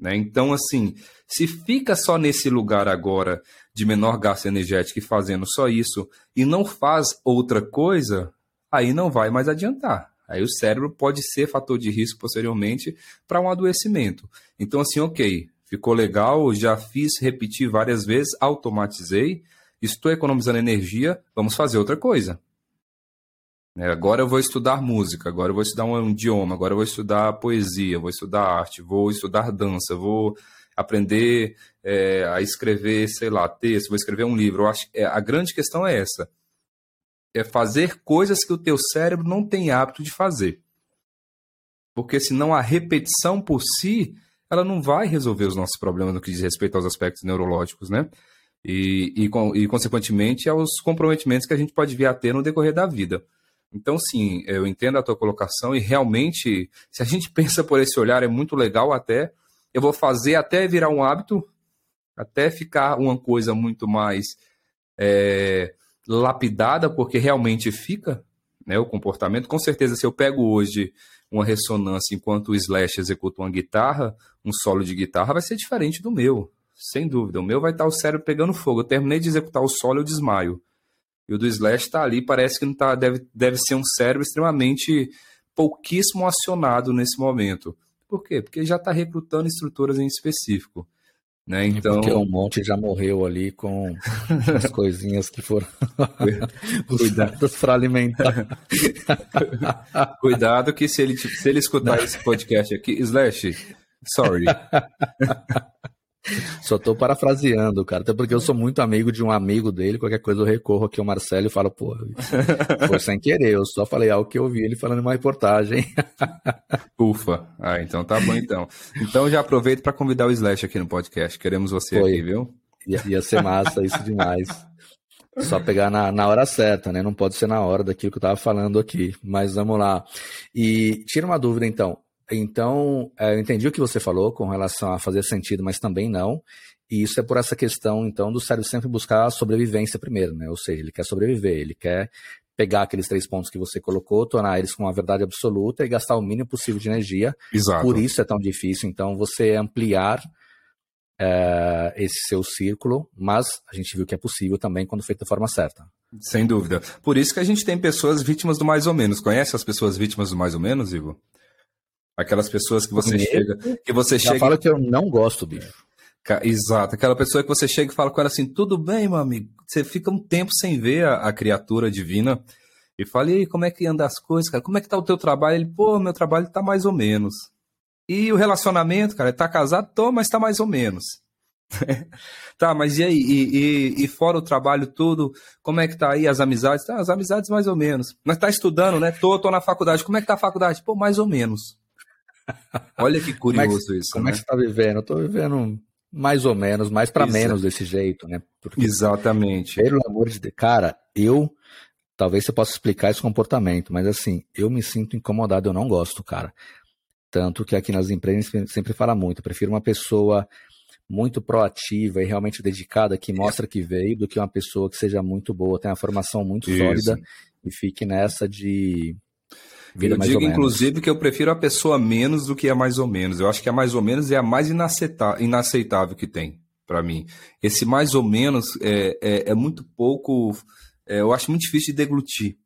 Né? Então, assim, se fica só nesse lugar agora de menor gasto energético e fazendo só isso e não faz outra coisa, aí não vai mais adiantar. Aí o cérebro pode ser fator de risco posteriormente para um adoecimento. Então, assim, ok, ficou legal, já fiz, repeti várias vezes, automatizei, estou economizando energia, vamos fazer outra coisa. É, agora eu vou estudar música, agora eu vou estudar um idioma, agora eu vou estudar poesia, vou estudar arte, vou estudar dança, vou aprender é, a escrever, sei lá, texto, vou escrever um livro. Eu acho, é, a grande questão é essa é fazer coisas que o teu cérebro não tem hábito de fazer. Porque senão a repetição por si, ela não vai resolver os nossos problemas no que diz respeito aos aspectos neurológicos, né? E, e, e consequentemente, aos comprometimentos que a gente pode vir a ter no decorrer da vida. Então, sim, eu entendo a tua colocação e realmente, se a gente pensa por esse olhar, é muito legal até. Eu vou fazer até virar um hábito, até ficar uma coisa muito mais é, lapidada, porque realmente fica né, o comportamento. Com certeza, se eu pego hoje uma ressonância enquanto o Slash executa uma guitarra, um solo de guitarra vai ser diferente do meu, sem dúvida. O meu vai estar o cérebro pegando fogo. Eu terminei de executar o solo, eu desmaio. E o do Slash está ali, parece que não tá, deve, deve ser um cérebro extremamente pouquíssimo acionado nesse momento. Por quê? Porque já está recrutando estruturas em específico. Né? Então... Porque um monte já morreu ali com as coisinhas que foram usadas para alimentar. Cuidado que se ele, se ele escutar esse podcast aqui, Slash, sorry. Só tô parafraseando, cara. Até porque eu sou muito amigo de um amigo dele. Qualquer coisa eu recorro aqui ao Marcelo e falo, pô, foi sem querer. Eu só falei algo que eu ouvi ele falando em uma reportagem. Ufa. Ah, então tá bom então. Então já aproveito para convidar o Slash aqui no podcast. Queremos você foi. aqui, viu? Ia, ia ser massa isso demais. Só pegar na, na hora certa, né? Não pode ser na hora daquilo que eu tava falando aqui. Mas vamos lá. E tira uma dúvida então. Então, é, eu entendi o que você falou com relação a fazer sentido, mas também não. E isso é por essa questão, então, do cérebro sempre buscar a sobrevivência primeiro, né? Ou seja, ele quer sobreviver, ele quer pegar aqueles três pontos que você colocou, tornar eles com uma verdade absoluta e gastar o mínimo possível de energia. Exato. Por isso é tão difícil, então, você ampliar é, esse seu círculo, mas a gente viu que é possível também quando feito da forma certa. Sem dúvida. Por isso que a gente tem pessoas vítimas do mais ou menos. Conhece as pessoas vítimas do mais ou menos, Ivo? Aquelas pessoas que você chega. Que você chega... fala que eu não gosto, bicho. Exato, aquela pessoa que você chega e fala com ela assim: tudo bem, meu amigo. Você fica um tempo sem ver a, a criatura divina e fala: e aí, como é que anda as coisas, cara? Como é que tá o teu trabalho? Ele, pô, meu trabalho tá mais ou menos. E o relacionamento, cara, tá casado? Tô, mas tá mais ou menos. tá, mas e aí? E, e, e, fora o trabalho tudo, como é que tá aí as amizades? Tá, as amizades mais ou menos. Mas tá estudando, né? Tô, tô na faculdade. Como é que tá a faculdade? Pô, mais ou menos. Olha que curioso como é que, isso. Como né? é que você tá vivendo? Eu tô vivendo mais ou menos, mais para menos desse jeito, né? Porque, Exatamente. Pelo amor de Deus. Cara, eu. Talvez você possa explicar esse comportamento, mas assim, eu me sinto incomodado, eu não gosto, cara. Tanto que aqui nas empresas sempre fala muito. Eu prefiro uma pessoa muito proativa e realmente dedicada que mostra que veio do que uma pessoa que seja muito boa, tenha uma formação muito Isso. sólida e fique nessa de Eu digo, inclusive, que eu prefiro a pessoa menos do que a mais ou menos. Eu acho que a mais ou menos é a mais inaceitável que tem para mim. Esse mais ou menos é, é, é muito pouco. É, eu acho muito difícil de deglutir.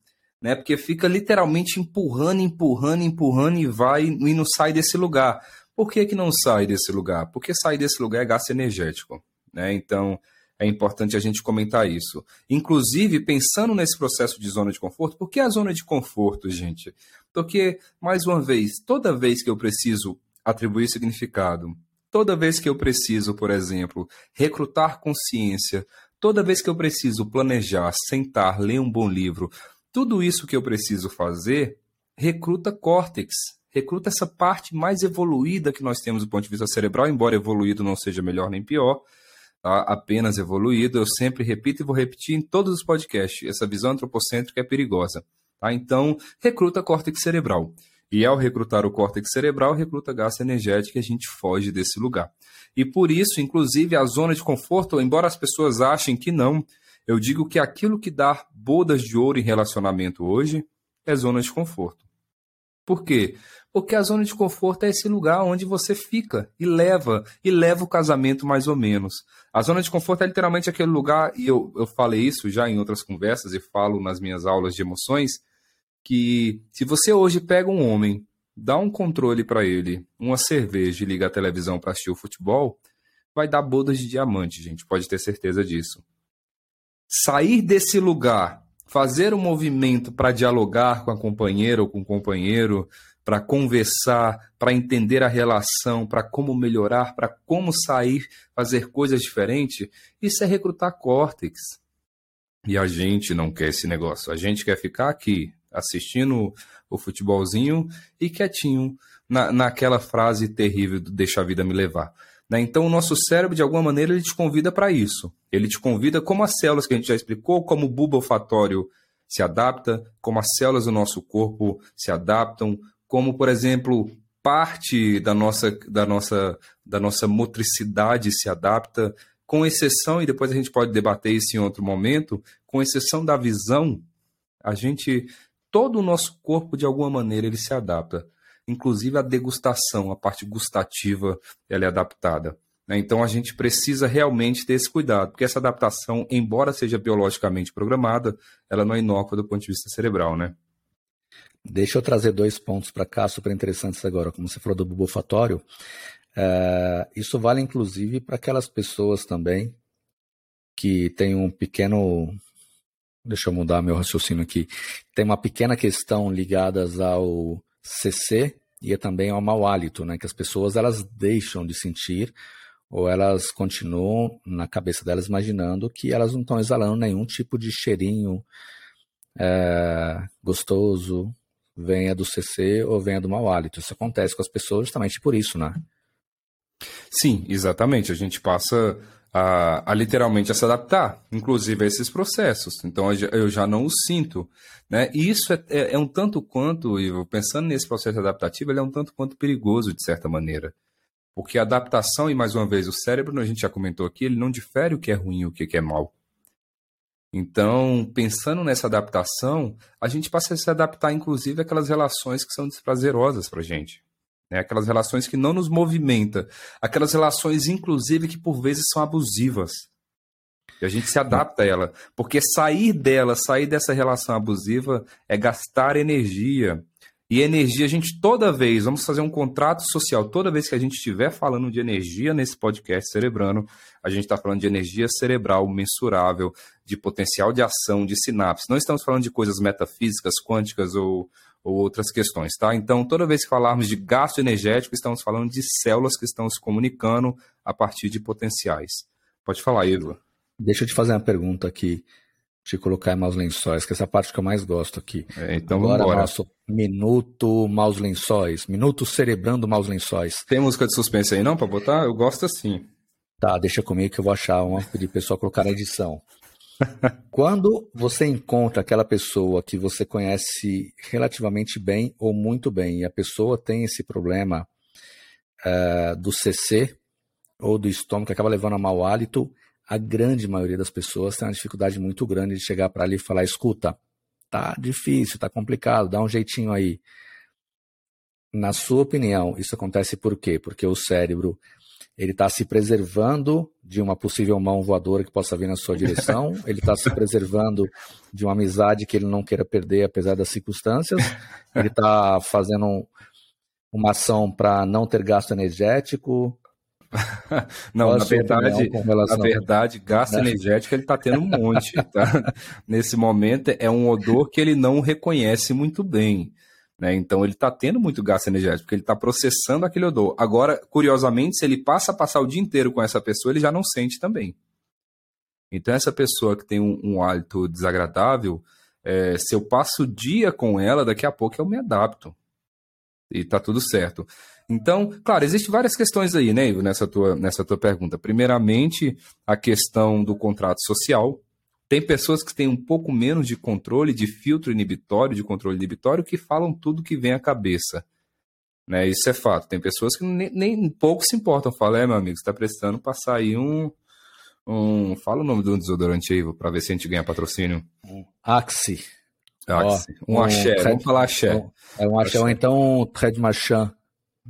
Né? Porque fica literalmente empurrando, empurrando, empurrando e vai e não sai desse lugar. Por que, que não sai desse lugar? Porque sair desse lugar é gasto energético. Né? Então, é importante a gente comentar isso. Inclusive, pensando nesse processo de zona de conforto, por que a zona de conforto, gente? Porque, mais uma vez, toda vez que eu preciso atribuir significado, toda vez que eu preciso, por exemplo, recrutar consciência, toda vez que eu preciso planejar, sentar, ler um bom livro, tudo isso que eu preciso fazer recruta córtex, recruta essa parte mais evoluída que nós temos do ponto de vista cerebral, embora evoluído não seja melhor nem pior, tá? apenas evoluído. Eu sempre repito e vou repetir em todos os podcasts: essa visão antropocêntrica é perigosa. Tá? Então, recruta córtex cerebral. E ao recrutar o córtex cerebral, recruta gasto energético e a gente foge desse lugar. E por isso, inclusive, a zona de conforto, embora as pessoas achem que não, eu digo que aquilo que dá bodas de ouro em relacionamento hoje é zona de conforto. Por quê? Porque a zona de conforto é esse lugar onde você fica e leva, e leva o casamento mais ou menos. A zona de conforto é literalmente aquele lugar, e eu, eu falei isso já em outras conversas e falo nas minhas aulas de emoções, que se você hoje pega um homem, dá um controle para ele, uma cerveja e liga a televisão para assistir o futebol, vai dar bodas de diamante, gente, pode ter certeza disso. Sair desse lugar, fazer um movimento para dialogar com a companheira ou com o companheiro, para conversar, para entender a relação, para como melhorar, para como sair, fazer coisas diferentes, isso é recrutar córtex. E a gente não quer esse negócio. A gente quer ficar aqui, assistindo o futebolzinho e quietinho na, naquela frase terrível do deixa a vida me levar. Né? Então, o nosso cérebro, de alguma maneira, ele te convida para isso. Ele te convida, como as células que a gente já explicou, como o bulbo olfatório se adapta, como as células do nosso corpo se adaptam, como, por exemplo, parte da nossa, da nossa, da nossa motricidade se adapta, com exceção, e depois a gente pode debater isso em outro momento, com exceção da visão, a gente todo o nosso corpo, de alguma maneira, ele se adapta. Inclusive a degustação, a parte gustativa, ela é adaptada. Né? Então a gente precisa realmente ter esse cuidado, porque essa adaptação, embora seja biologicamente programada, ela não é inócua do ponto de vista cerebral, né? Deixa eu trazer dois pontos para cá super interessantes agora. Como você falou do bubofatório, é, isso vale inclusive para aquelas pessoas também que têm um pequeno deixa eu mudar meu raciocínio aqui. Tem uma pequena questão ligadas ao CC e também ao mau hálito, né? Que as pessoas elas deixam de sentir ou elas continuam na cabeça delas imaginando que elas não estão exalando nenhum tipo de cheirinho é, gostoso, venha do CC ou venha do mau hálito. Isso acontece com as pessoas justamente por isso, né? Sim, exatamente. A gente passa a, a, literalmente a se adaptar, inclusive a esses processos. Então eu já não o sinto. Né? E isso é, é, é um tanto quanto, Ivo, pensando nesse processo adaptativo, ele é um tanto quanto perigoso, de certa maneira. Porque a adaptação, e mais uma vez, o cérebro, a gente já comentou aqui, ele não difere o que é ruim e o que é mal. Então, pensando nessa adaptação, a gente passa a se adaptar, inclusive, àquelas relações que são desprazerosas para a gente. Né? Aquelas relações que não nos movimenta, aquelas relações, inclusive, que por vezes são abusivas. E a gente se adapta a ela. Porque sair dela, sair dessa relação abusiva é gastar energia. E energia, a gente toda vez, vamos fazer um contrato social, toda vez que a gente estiver falando de energia nesse podcast cerebrano, a gente está falando de energia cerebral mensurável, de potencial de ação, de sinapse. Não estamos falando de coisas metafísicas, quânticas ou, ou outras questões, tá? Então, toda vez que falarmos de gasto energético, estamos falando de células que estão se comunicando a partir de potenciais. Pode falar, Igor. Deixa eu te fazer uma pergunta aqui, te colocar em maus lençóis, que é essa parte que eu mais gosto aqui. É, então Agora, vamos nosso minuto maus lençóis, minuto cerebrando maus lençóis. Tem música de suspense aí não para botar? Eu gosto assim. Tá, deixa comigo que eu vou achar uma, pedir pessoal colocar na edição. Quando você encontra aquela pessoa que você conhece relativamente bem ou muito bem, e a pessoa tem esse problema uh, do CC ou do estômago que acaba levando a mau hálito, a grande maioria das pessoas tem uma dificuldade muito grande de chegar para ali e falar: escuta, tá difícil, tá complicado, dá um jeitinho aí. Na sua opinião, isso acontece por quê? Porque o cérebro ele está se preservando de uma possível mão voadora que possa vir na sua direção, ele está se preservando de uma amizade que ele não queira perder apesar das circunstâncias, ele está fazendo uma ação para não ter gasto energético, não, na verdade, na verdade, gasto né? energético ele está tendo um monte. Tá? Nesse momento é um odor que ele não reconhece muito bem. Né? Então ele está tendo muito gasto energético, porque ele está processando aquele odor. Agora, curiosamente, se ele passa a passar o dia inteiro com essa pessoa, ele já não sente também. Então, essa pessoa que tem um, um hálito desagradável, é, se eu passo o dia com ela, daqui a pouco eu me adapto. E tá tudo certo. Então, claro, existem várias questões aí, né, Ivo, nessa tua, nessa tua pergunta. Primeiramente, a questão do contrato social. Tem pessoas que têm um pouco menos de controle, de filtro inibitório, de controle inibitório, que falam tudo que vem à cabeça. Né? Isso é fato. Tem pessoas que nem, nem pouco se importam. Falam, é, meu amigo, você está precisando passar aí um, um. Fala o nome do desodorante aí, para ver se a gente ganha patrocínio. Axi. Axi. um, um axé. Vamos falar axé. é um axé, axé. ou então um Tred Machan.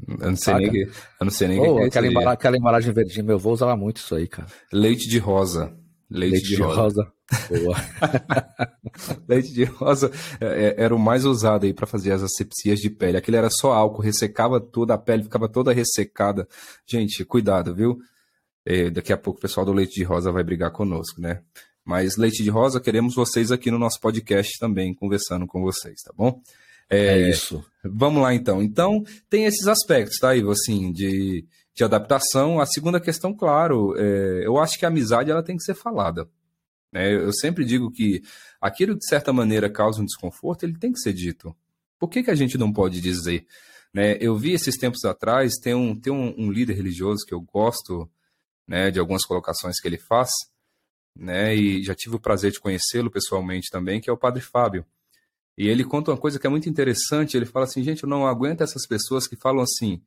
Eu não sei nem que, eu não sei nem oh, que é aquela, embalagem, aquela embalagem verdinha, meu avô usava muito isso aí, cara. Leite de rosa. Leite, Leite de, de, rosa. rosa. Leite de rosa é, é, era o mais usado aí para fazer as asepsias de pele. Aquele era só álcool, ressecava toda a pele, ficava toda ressecada. Gente, cuidado, viu? É, daqui a pouco o pessoal do Leite de Rosa vai brigar conosco, né? Mas Leite de Rosa, queremos vocês aqui no nosso podcast também, conversando com vocês, tá bom? É, é isso. Vamos lá então. Então, tem esses aspectos, tá, Ivo, assim, de, de adaptação. A segunda questão, claro, é, eu acho que a amizade ela tem que ser falada. Né? Eu sempre digo que aquilo de certa maneira causa um desconforto, ele tem que ser dito. Por que, que a gente não pode dizer? Né? Eu vi esses tempos atrás, tem um, tem um, um líder religioso que eu gosto né, de algumas colocações que ele faz, né, e já tive o prazer de conhecê-lo pessoalmente também, que é o Padre Fábio. E ele conta uma coisa que é muito interessante. Ele fala assim, gente, eu não aguento essas pessoas que falam assim,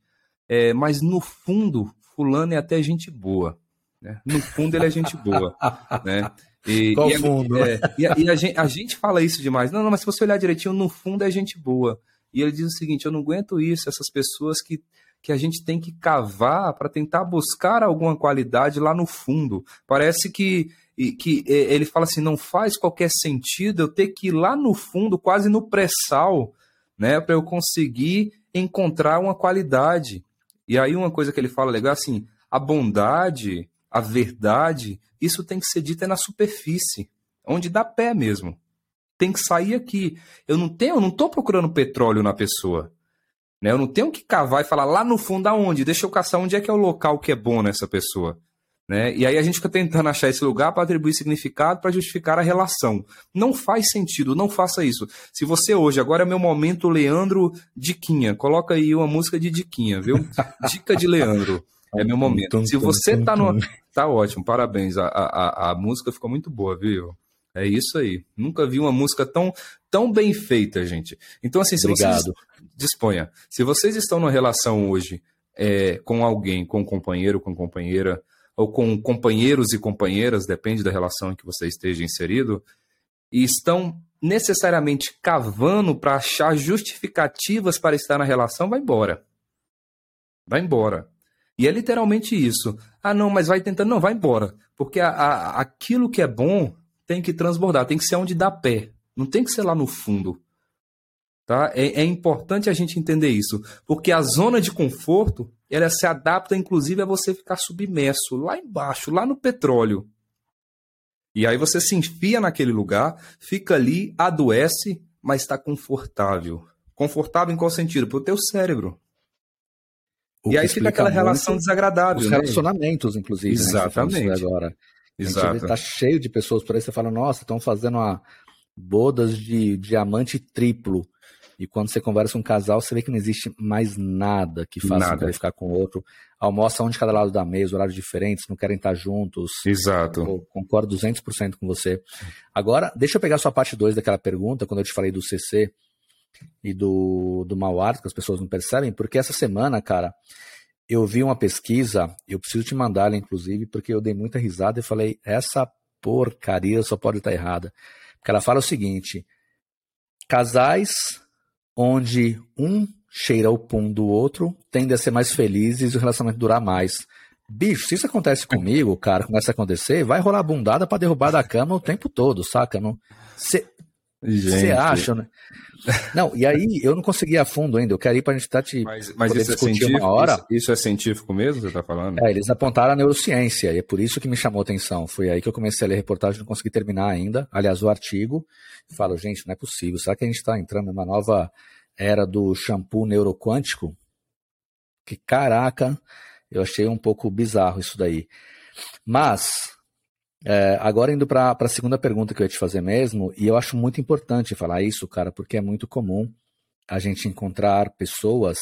é, mas no fundo, fulano é até gente boa. Né? No fundo, ele é gente boa. né? E, Qual e fundo? É, e, a, e a, gente, a, gente, fala isso demais. Não, não, mas se você olhar direitinho, no fundo é gente boa. E ele diz o seguinte: eu não aguento isso, essas pessoas que, que a gente tem que cavar para tentar buscar alguma qualidade lá no fundo. Parece que que ele fala assim, não faz qualquer sentido eu ter que ir lá no fundo, quase no pré-sal, né, para eu conseguir encontrar uma qualidade. E aí uma coisa que ele fala legal assim, a bondade, a verdade, isso tem que ser dito é na superfície, onde dá pé mesmo. Tem que sair aqui. Eu não tenho, eu não estou procurando petróleo na pessoa. Né? Eu não tenho que cavar e falar lá no fundo aonde. Deixa eu caçar onde é que é o local que é bom nessa pessoa. Né? E aí a gente fica tentando achar esse lugar para atribuir significado, para justificar a relação. Não faz sentido, não faça isso. Se você hoje, agora é meu momento Leandro Diquinha, coloca aí uma música de Diquinha, viu? Dica de Leandro. É meu momento. Se você tá no. Tá ótimo, parabéns. A, a, a música ficou muito boa, viu? É isso aí. Nunca vi uma música tão, tão bem feita, gente. Então, assim, se Obrigado. vocês. Disponha. Se vocês estão numa relação hoje é, com alguém, com um companheiro, com companheira, ou com companheiros e companheiras, depende da relação em que você esteja inserido, e estão necessariamente cavando para achar justificativas para estar na relação, vai embora. Vai embora. E é literalmente isso. Ah, não, mas vai tentando, não, vai embora. Porque a, a, aquilo que é bom tem que transbordar, tem que ser onde dá pé. Não tem que ser lá no fundo. Tá? É, é, importante a gente entender isso, porque a zona de conforto ela se adapta inclusive a você ficar submerso lá embaixo, lá no petróleo. E aí você se enfia naquele lugar, fica ali, adoece, mas está confortável. Confortável em qual sentido? Para o teu cérebro. O e aí fica aquela relação desagradável. Os né? relacionamentos, inclusive. Né, Exatamente. Né, agora. Exato. Está cheio de pessoas por aí, você fala, nossa, estão fazendo uma bodas de diamante triplo. E quando você conversa com um casal, você vê que não existe mais nada que faça um ficar com o outro. Almoça um de cada lado da mesa, horários diferentes, não querem estar juntos. Exato. Eu concordo 200% com você. Agora, deixa eu pegar sua parte 2 daquela pergunta, quando eu te falei do CC e do, do mau hálito, que as pessoas não percebem, porque essa semana, cara, eu vi uma pesquisa, eu preciso te mandar ela, inclusive, porque eu dei muita risada e falei, essa porcaria só pode estar errada. Porque ela fala o seguinte: casais onde um cheira o pum do outro tendem a ser mais felizes e o relacionamento durar mais. Bicho, se isso acontece comigo, cara, começa a acontecer, vai rolar bundada para derrubar da cama o tempo todo, saca? Você acha, né? Não, e aí eu não consegui ir a fundo ainda. Eu quero ir para a gente estar tá te mas, mas isso é científico, uma hora. Isso, isso, é científico mesmo, você está falando? É, eles apontaram a neurociência, e é por isso que me chamou a atenção. Foi aí que eu comecei a ler a reportagem, não consegui terminar ainda. Aliás, o artigo, falo, gente, não é possível. Será que a gente está entrando numa nova era do shampoo neuroquântico? Que caraca, eu achei um pouco bizarro isso daí. Mas, é, agora indo para a segunda pergunta que eu ia te fazer mesmo, e eu acho muito importante falar isso, cara, porque é muito comum a gente encontrar pessoas,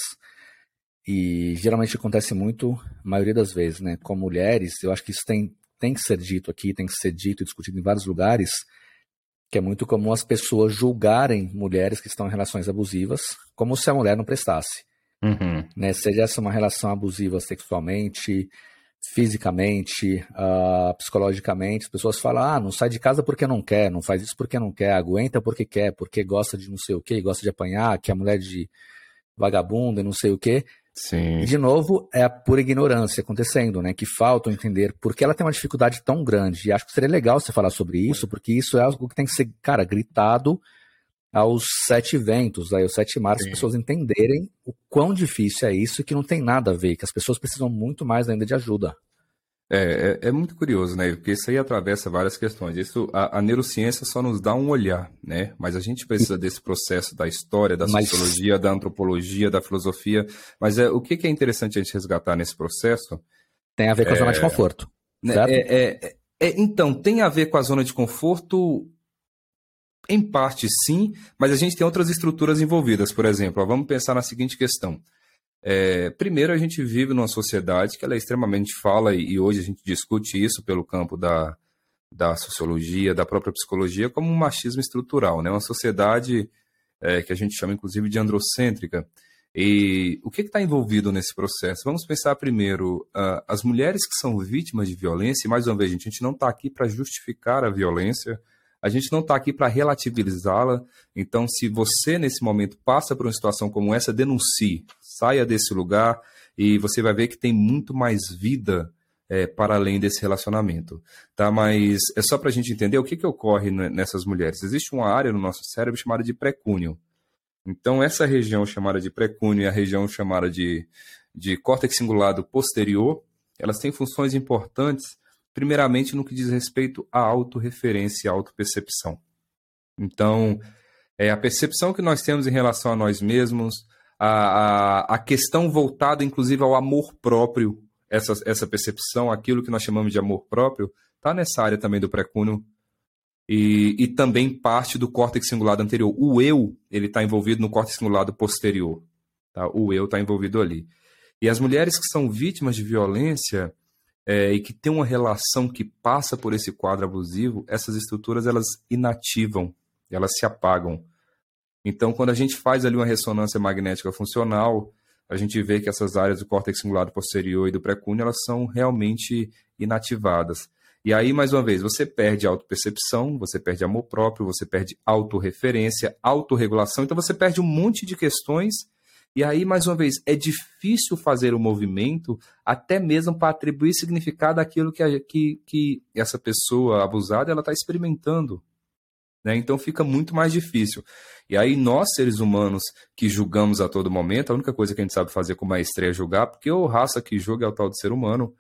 e geralmente acontece muito, a maioria das vezes, né, com mulheres, eu acho que isso tem, tem que ser dito aqui, tem que ser dito e discutido em vários lugares, que é muito comum as pessoas julgarem mulheres que estão em relações abusivas como se a mulher não prestasse. Uhum. Né, seja essa uma relação abusiva sexualmente, fisicamente, uh, psicologicamente, as pessoas falam, ah, não sai de casa porque não quer, não faz isso porque não quer, aguenta porque quer, porque gosta de não sei o que, gosta de apanhar, que é mulher de vagabunda e não sei o que. Sim. E, de novo, é a pura ignorância acontecendo, né? Que falta entender porque ela tem uma dificuldade tão grande. E acho que seria legal você falar sobre isso, porque isso é algo que tem que ser, cara, gritado aos sete ventos, aí, aos sete mares, as pessoas entenderem o quão difícil é isso e que não tem nada a ver, que as pessoas precisam muito mais ainda de ajuda. É, é, é muito curioso, né? Porque isso aí atravessa várias questões. Isso, a, a, neurociência só nos dá um olhar, né? Mas a gente precisa desse processo da história, da Mas... sociologia, da antropologia, da filosofia. Mas é, o que, que é interessante a gente resgatar nesse processo? Tem a ver com a zona de é, conforto. Né, é, é, é, então, tem a ver com a zona de conforto em parte, sim, mas a gente tem outras estruturas envolvidas. Por exemplo, ó, vamos pensar na seguinte questão. É, primeiro, a gente vive numa sociedade que ela é extremamente fala, e, hoje a gente discute isso pelo campo da, da sociologia, da própria psicologia, como um machismo estrutural. Né? Uma sociedade é, que a gente chama, inclusive, de androcêntrica. E o que está envolvido nesse processo? Vamos pensar primeiro, uh, as mulheres que são vítimas de violência, e mais uma vez, gente, a gente não está aqui para justificar a violência, a gente não está aqui para relativizá-la. Então, se você nesse momento passa por uma situação como essa, denuncie, saia desse lugar e você vai ver que tem muito mais vida é, para além desse relacionamento, tá? Mas é só para a gente entender o que, que ocorre nessas mulheres. Existe uma área no nosso cérebro chamada de precúnio. Então, essa região chamada de precúnio e a região chamada de, de córtex cingulado posterior, elas têm funções importantes primeiramente no que diz respeito à autorreferência e autopercepção. Então, é a percepção que nós temos em relação a nós mesmos, a, a, a questão voltada inclusive ao amor próprio, essa, essa percepção, aquilo que nós chamamos de amor próprio, está nessa área também do precúnio e, e, também parte do córtex cingulado anterior. O eu, ele está envolvido no córtex cingulado posterior. Tá? O eu está envolvido ali. E as mulheres que são vítimas de violência, é, e que tem uma relação que passa por esse quadro abusivo, essas estruturas elas inativam, elas se apagam. Então, quando a gente faz ali uma ressonância magnética funcional, a gente vê que essas áreas do córtex cingulado posterior e do precúneo, elas são realmente inativadas. E aí, mais uma vez, você perde autopercepção, você perde amor próprio, você perde autorreferência, autorregulação, então você perde um monte de questões E aí, mais uma vez, é difícil fazer o movimento, até mesmo para atribuir significado àquilo que, a, que, que essa pessoa abusada ela está experimentando. Né? Então fica muito mais difícil. E aí, nós, seres humanos, que julgamos a todo momento, a única coisa que a gente sabe fazer com maestria é julgar, porque o raça que julga é o tal de ser humano,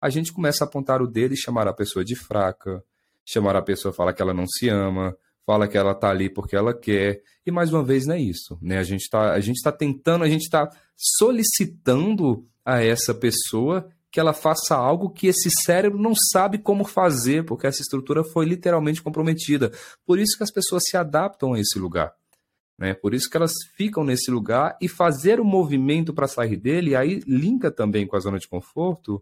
a gente começa a apontar o dedo e chamar a pessoa de fraca, chamar a pessoa e falar que ela não se ama, fala que ela está ali porque ela quer. E mais uma vez não é isso, né? A gente está a gente tá tentando, a gente está solicitando a essa pessoa que ela faça algo que esse cérebro não sabe como fazer, porque essa estrutura foi literalmente comprometida. Por isso que as pessoas se adaptam a esse lugar. Né? Por isso que elas ficam nesse lugar e fazer o movimento para sair dele, aí linka também com a zona de conforto,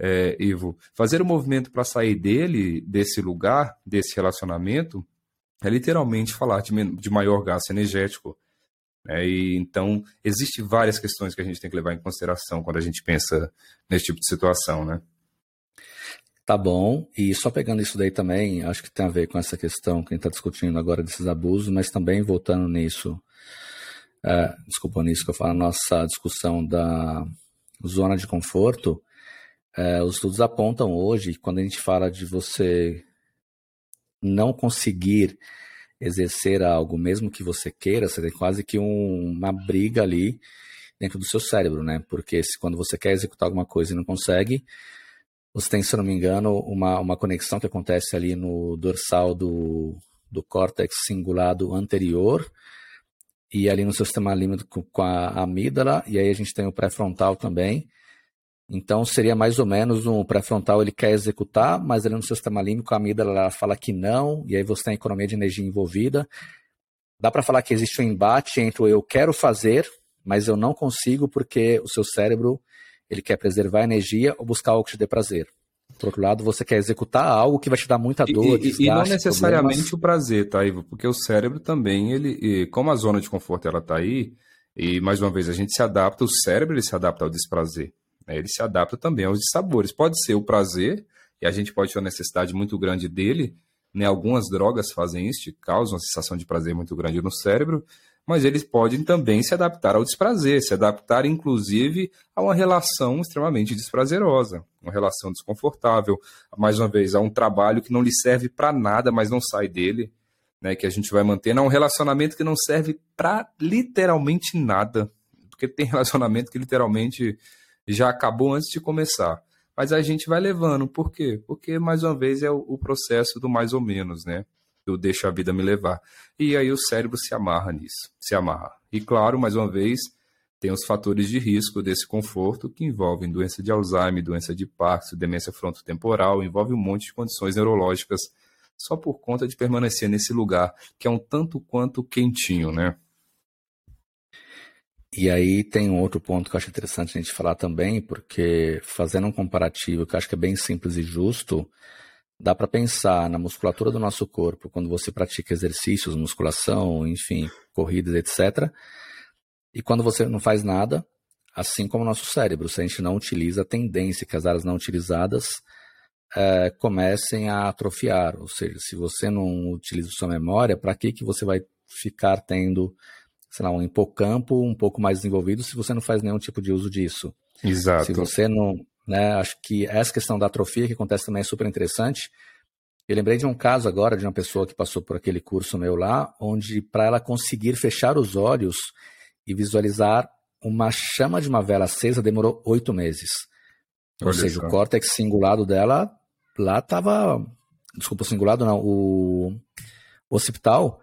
é, Ivo, fazer o movimento para sair dele, desse lugar, desse relacionamento, é literalmente falar de, de maior gasto energético. Né? E, então, existem várias questões que a gente tem que levar em consideração quando a gente pensa nesse tipo de situação, né? Tá bom, e só pegando isso daí também, acho que tem a ver com essa questão que a gente está discutindo agora desses abusos, mas também voltando nisso, é, desculpa nisso que eu falo, nossa discussão da zona de conforto, é, os estudos apontam hoje quando a gente fala de você não conseguir exercer algo, mesmo que você queira, você tem quase que um, uma briga ali dentro do seu cérebro, né? Porque se, quando você quer executar alguma coisa e não consegue, você tem, se eu não me engano, uma, uma conexão que acontece ali no dorsal do, do córtex cingulado anterior e ali no seu sistema límbico com a amígdala, e aí a gente tem o pré-frontal também, então seria mais ou menos um pré-frontal, ele quer executar, mas ele no sistema límbico, a amígdala fala que não, e aí você tem a economia de energia envolvida. Dá para falar que existe um embate entre o eu quero fazer, mas eu não consigo porque o seu cérebro ele quer preservar a energia ou buscar algo que te dê prazer. Por outro lado, você quer executar algo que vai te dar muita dor, e, desgaste, e não necessariamente problemas. o prazer, tá, Ivo? Porque o cérebro também, ele, como a zona de conforto ela tá aí, e mais uma vez a gente se adapta, o cérebro ele se adapta ao desprazer. Né? Ele se adapta também aos sabores. Pode ser o prazer, e a gente pode ter uma necessidade muito grande dele. Né? Algumas drogas fazem isso, causam uma sensação de prazer muito grande no cérebro, mas eles podem também se adaptar ao desprazer, se adaptar inclusive a uma relação extremamente desprazerosa, uma relação desconfortável, mais uma vez, a um trabalho que não lhe serve para nada, mas não sai dele, né, que a gente vai manter, a um relacionamento que não serve para literalmente nada, porque tem relacionamento que literalmente já acabou antes de começar. Mas a gente vai levando. Por quê? Porque, mais uma vez, é o, processo do mais ou menos, né? Eu deixo a vida me levar. E aí o cérebro se amarra nisso, se amarra. E claro, mais uma vez, tem os fatores de risco desse conforto que envolvem doença de Alzheimer, doença de Parkinson, demência frontotemporal, envolve um monte de condições neurológicas só por conta de permanecer nesse lugar que é um tanto quanto quentinho, né? E aí tem um outro ponto que eu acho interessante a gente falar também, porque fazendo um comparativo que eu acho que é bem simples e justo, dá para pensar na musculatura do nosso corpo quando você pratica exercícios, musculação, enfim, corridas, etc. E quando você não faz nada, assim como o nosso cérebro, se a gente não utiliza, a tendência que as áreas não utilizadas é, comecem a atrofiar. Ou seja, se você não utiliza sua memória, para que, que você vai ficar tendo sei lá, um hipocampo um pouco mais desenvolvido se você não faz nenhum tipo de uso disso. Exato. Se você não, né, acho que essa questão da atrofia que acontece também é super interessante. Eu lembrei de um caso agora de uma pessoa que passou por aquele curso meu lá, onde para ela conseguir fechar os olhos e visualizar uma chama de uma vela acesa demorou oito meses. Ou Olha seja, só. o córtex cingulado dela lá estava. Desculpa, cingulado não. O, o hospital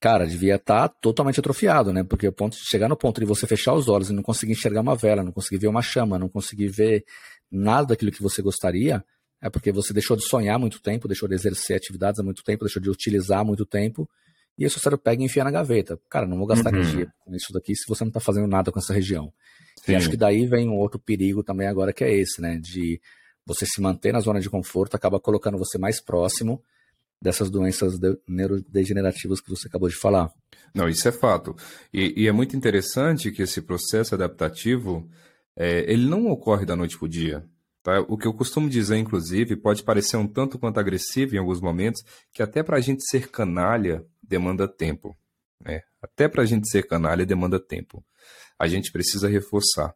cara, devia estar tá totalmente atrofiado, né? Porque o ponto de chegar no ponto de você fechar os olhos e não conseguir enxergar uma vela, não conseguir ver uma chama, não conseguir ver nada daquilo que você gostaria, é porque você deixou de sonhar muito tempo, deixou de exercer atividades há muito tempo, deixou de utilizar muito tempo, e aí o cérebro pega e enfia na gaveta. Cara, não vou gastar uhum. energia com isso daqui se você não está fazendo nada com essa região. Sim. E acho que daí vem um outro perigo também agora que é esse, né? De você se manter na zona de conforto acaba colocando você mais próximo dessas doenças de, neurodegenerativas que você acabou de falar. Não, isso é fato. E, e é muito interessante que esse processo adaptativo, é, ele não ocorre da noite para o dia. Tá? O que eu costumo dizer, inclusive, pode parecer um tanto quanto agressivo em alguns momentos, que até para a gente ser canalha demanda tempo. Né? Até para a gente ser canalha demanda tempo. A gente precisa reforçar.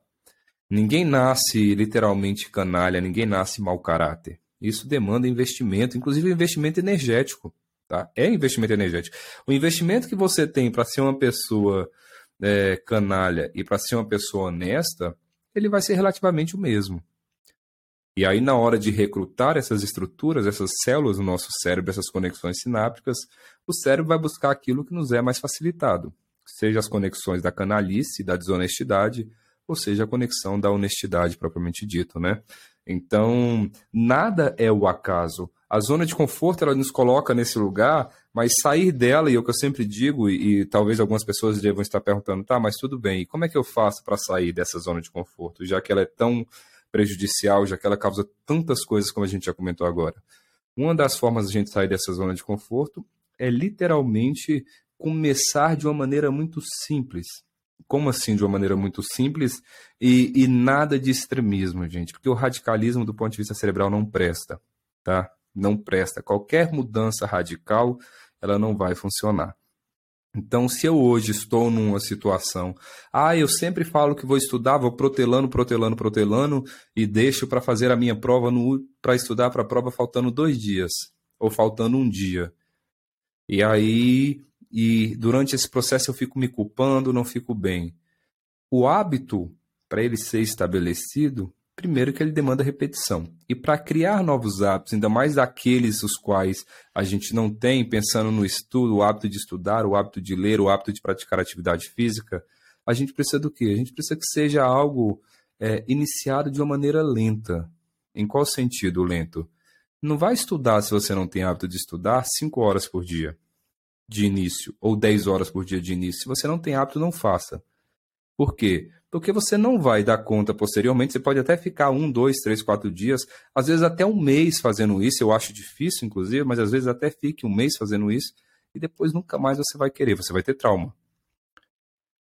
Ninguém nasce literalmente canalha, ninguém nasce mau caráter. Isso demanda investimento, inclusive investimento energético. Tá? É investimento energético. O investimento que você tem para ser uma pessoa é, canalha e para ser uma pessoa honesta, ele vai ser relativamente o mesmo. E aí, na hora de recrutar essas estruturas, essas células no nosso cérebro, essas conexões sinápticas, o cérebro vai buscar aquilo que nos é mais facilitado, seja as conexões da canalice, da desonestidade, ou seja, a conexão da honestidade propriamente dito, né? Então, nada é o acaso. A zona de conforto ela nos coloca nesse lugar, mas sair dela, e é o que eu sempre digo, e, e talvez algumas pessoas devam estar perguntando, tá, mas tudo bem, e como é que eu faço para sair dessa zona de conforto, já que ela é tão prejudicial, já que ela causa tantas coisas como a gente já comentou agora. Uma das formas de a gente sair dessa zona de conforto é literalmente começar de uma maneira muito simples. Como assim de uma maneira muito simples e, e nada de extremismo, gente? Porque o radicalismo do ponto de vista cerebral não presta, tá? Não presta. Qualquer mudança radical, ela não vai funcionar. Então, se eu hoje estou numa situação, ah, eu sempre falo que vou estudar, vou protelando, protelando, protelando e deixo para fazer a minha prova para estudar para a prova faltando dois dias ou faltando um dia. E aí, e durante esse processo eu fico me culpando, não fico bem. O hábito, para ele ser estabelecido, Primeiro que ele demanda repetição. E para criar novos hábitos, ainda mais daqueles os quais a gente não tem, pensando no estudo, o hábito de estudar, o hábito de ler, o hábito de praticar atividade física, a gente precisa do quê? A gente precisa que seja algo é, iniciado de uma maneira lenta. Em qual sentido lento? Não vai estudar se você não tem hábito de estudar 5 horas por dia de início, ou 10 horas por dia de início. Se você não tem hábito, não faça. Por quê? Porque você não vai dar conta posteriormente. Você pode até ficar um, dois, três, quatro dias, às vezes até um mês fazendo isso. Eu acho difícil, inclusive, mas às vezes até fique um mês fazendo isso e depois nunca mais você vai querer. Você vai ter trauma.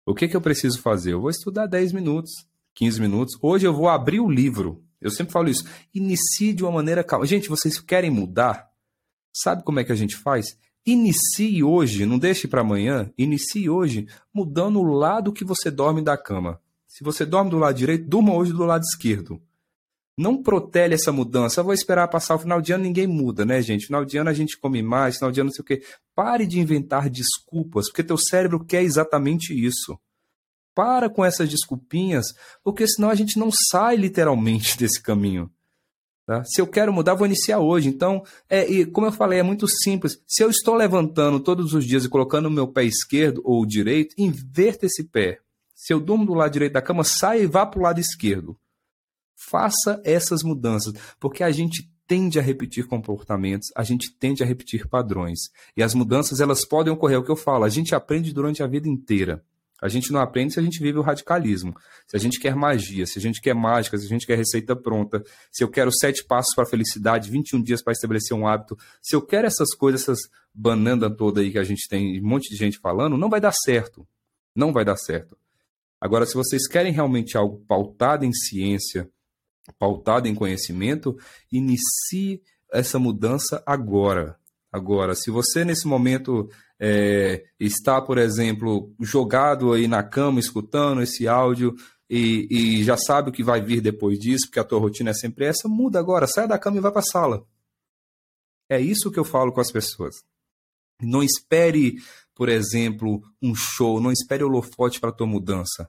O que, que eu preciso fazer? Eu vou estudar 10 minutos, 15 minutos. Hoje eu vou abrir o livro. Eu sempre falo isso. Inicie de uma maneira calma. Gente, vocês querem mudar? Sabe como é que a gente faz? Inicie hoje, não deixe para amanhã, inicie hoje mudando o lado que você dorme da cama. Se você dorme do lado direito, durma hoje do lado esquerdo. Não protele essa mudança. Eu vou esperar passar o final de ano, ninguém muda, né, gente? Final de ano a gente come mais, final de ano não sei o quê. Pare de inventar desculpas, porque teu cérebro quer exatamente isso. Para com essas desculpinhas, porque senão a gente não sai literalmente desse caminho. Tá? Se eu quero mudar, vou iniciar hoje. Então, é, e como eu falei, é muito simples. Se eu estou levantando todos os dias e colocando o meu pé esquerdo ou direito, inverta esse pé. Se eu durmo do lado direito da cama, saia e vá para o lado esquerdo. Faça essas mudanças, porque a gente tende a repetir comportamentos, a gente tende a repetir padrões. E as mudanças, elas podem ocorrer, é o que eu falo, a gente aprende durante a vida inteira. A gente não aprende se a gente vive o radicalismo. Se a gente quer magia, se a gente quer mágica, se a gente quer receita pronta, se eu quero sete passos para a felicidade, 21 dias para estabelecer um hábito, se eu quero essas coisas, essas banana toda aí que a gente tem, um monte de gente falando, não vai dar certo. Não vai dar certo. Agora, se vocês querem realmente algo pautado em ciência, pautado em conhecimento, inicie essa mudança agora. Agora, se você nesse momento é, está, por exemplo, jogado aí na cama escutando esse áudio e, e, já sabe o que vai vir depois disso, porque a tua rotina é sempre essa, muda agora, sai da cama e vai para a sala. É isso que eu falo com as pessoas. Não espere, por exemplo, um show, não espere holofote para tua mudança.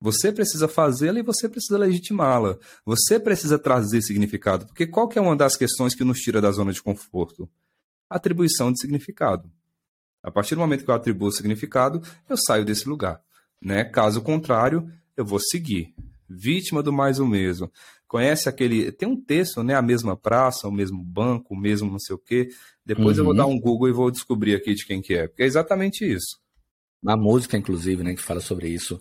Você precisa fazê-la e você precisa legitimá-la. Você precisa trazer significado. Porque qual que é uma das questões que nos tira da zona de conforto? Atribuição de significado. A partir do momento que eu atribuo significado, eu saio desse lugar. Né? Caso contrário, eu vou seguir. Vítima do mais o mesmo. Conhece aquele. Tem um texto, né? A mesma praça, o mesmo banco, o mesmo não sei o quê. Depois uhum. eu vou uhum. dar um Google e vou descobrir aqui de quem que é. Porque é exatamente isso. Uma música, inclusive, né, que fala sobre isso.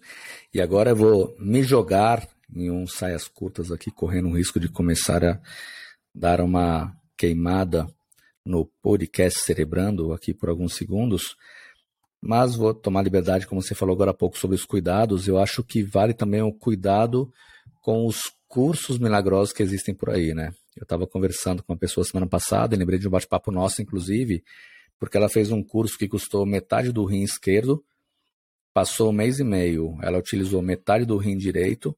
E agora eu vou me jogar em um saias curtas aqui, correndo o risco de começar a dar uma queimada no podcast Cerebrando aqui por alguns segundos, mas vou tomar liberdade, como você falou agora há pouco, sobre os cuidados. Eu acho que vale também o cuidado com os cursos milagrosos que existem por aí, né? Eu estava conversando com uma pessoa semana passada, e lembrei de um bate-papo nosso, inclusive, porque ela fez um curso que custou metade do rim esquerdo, passou um mês e meio, ela utilizou metade do rim direito,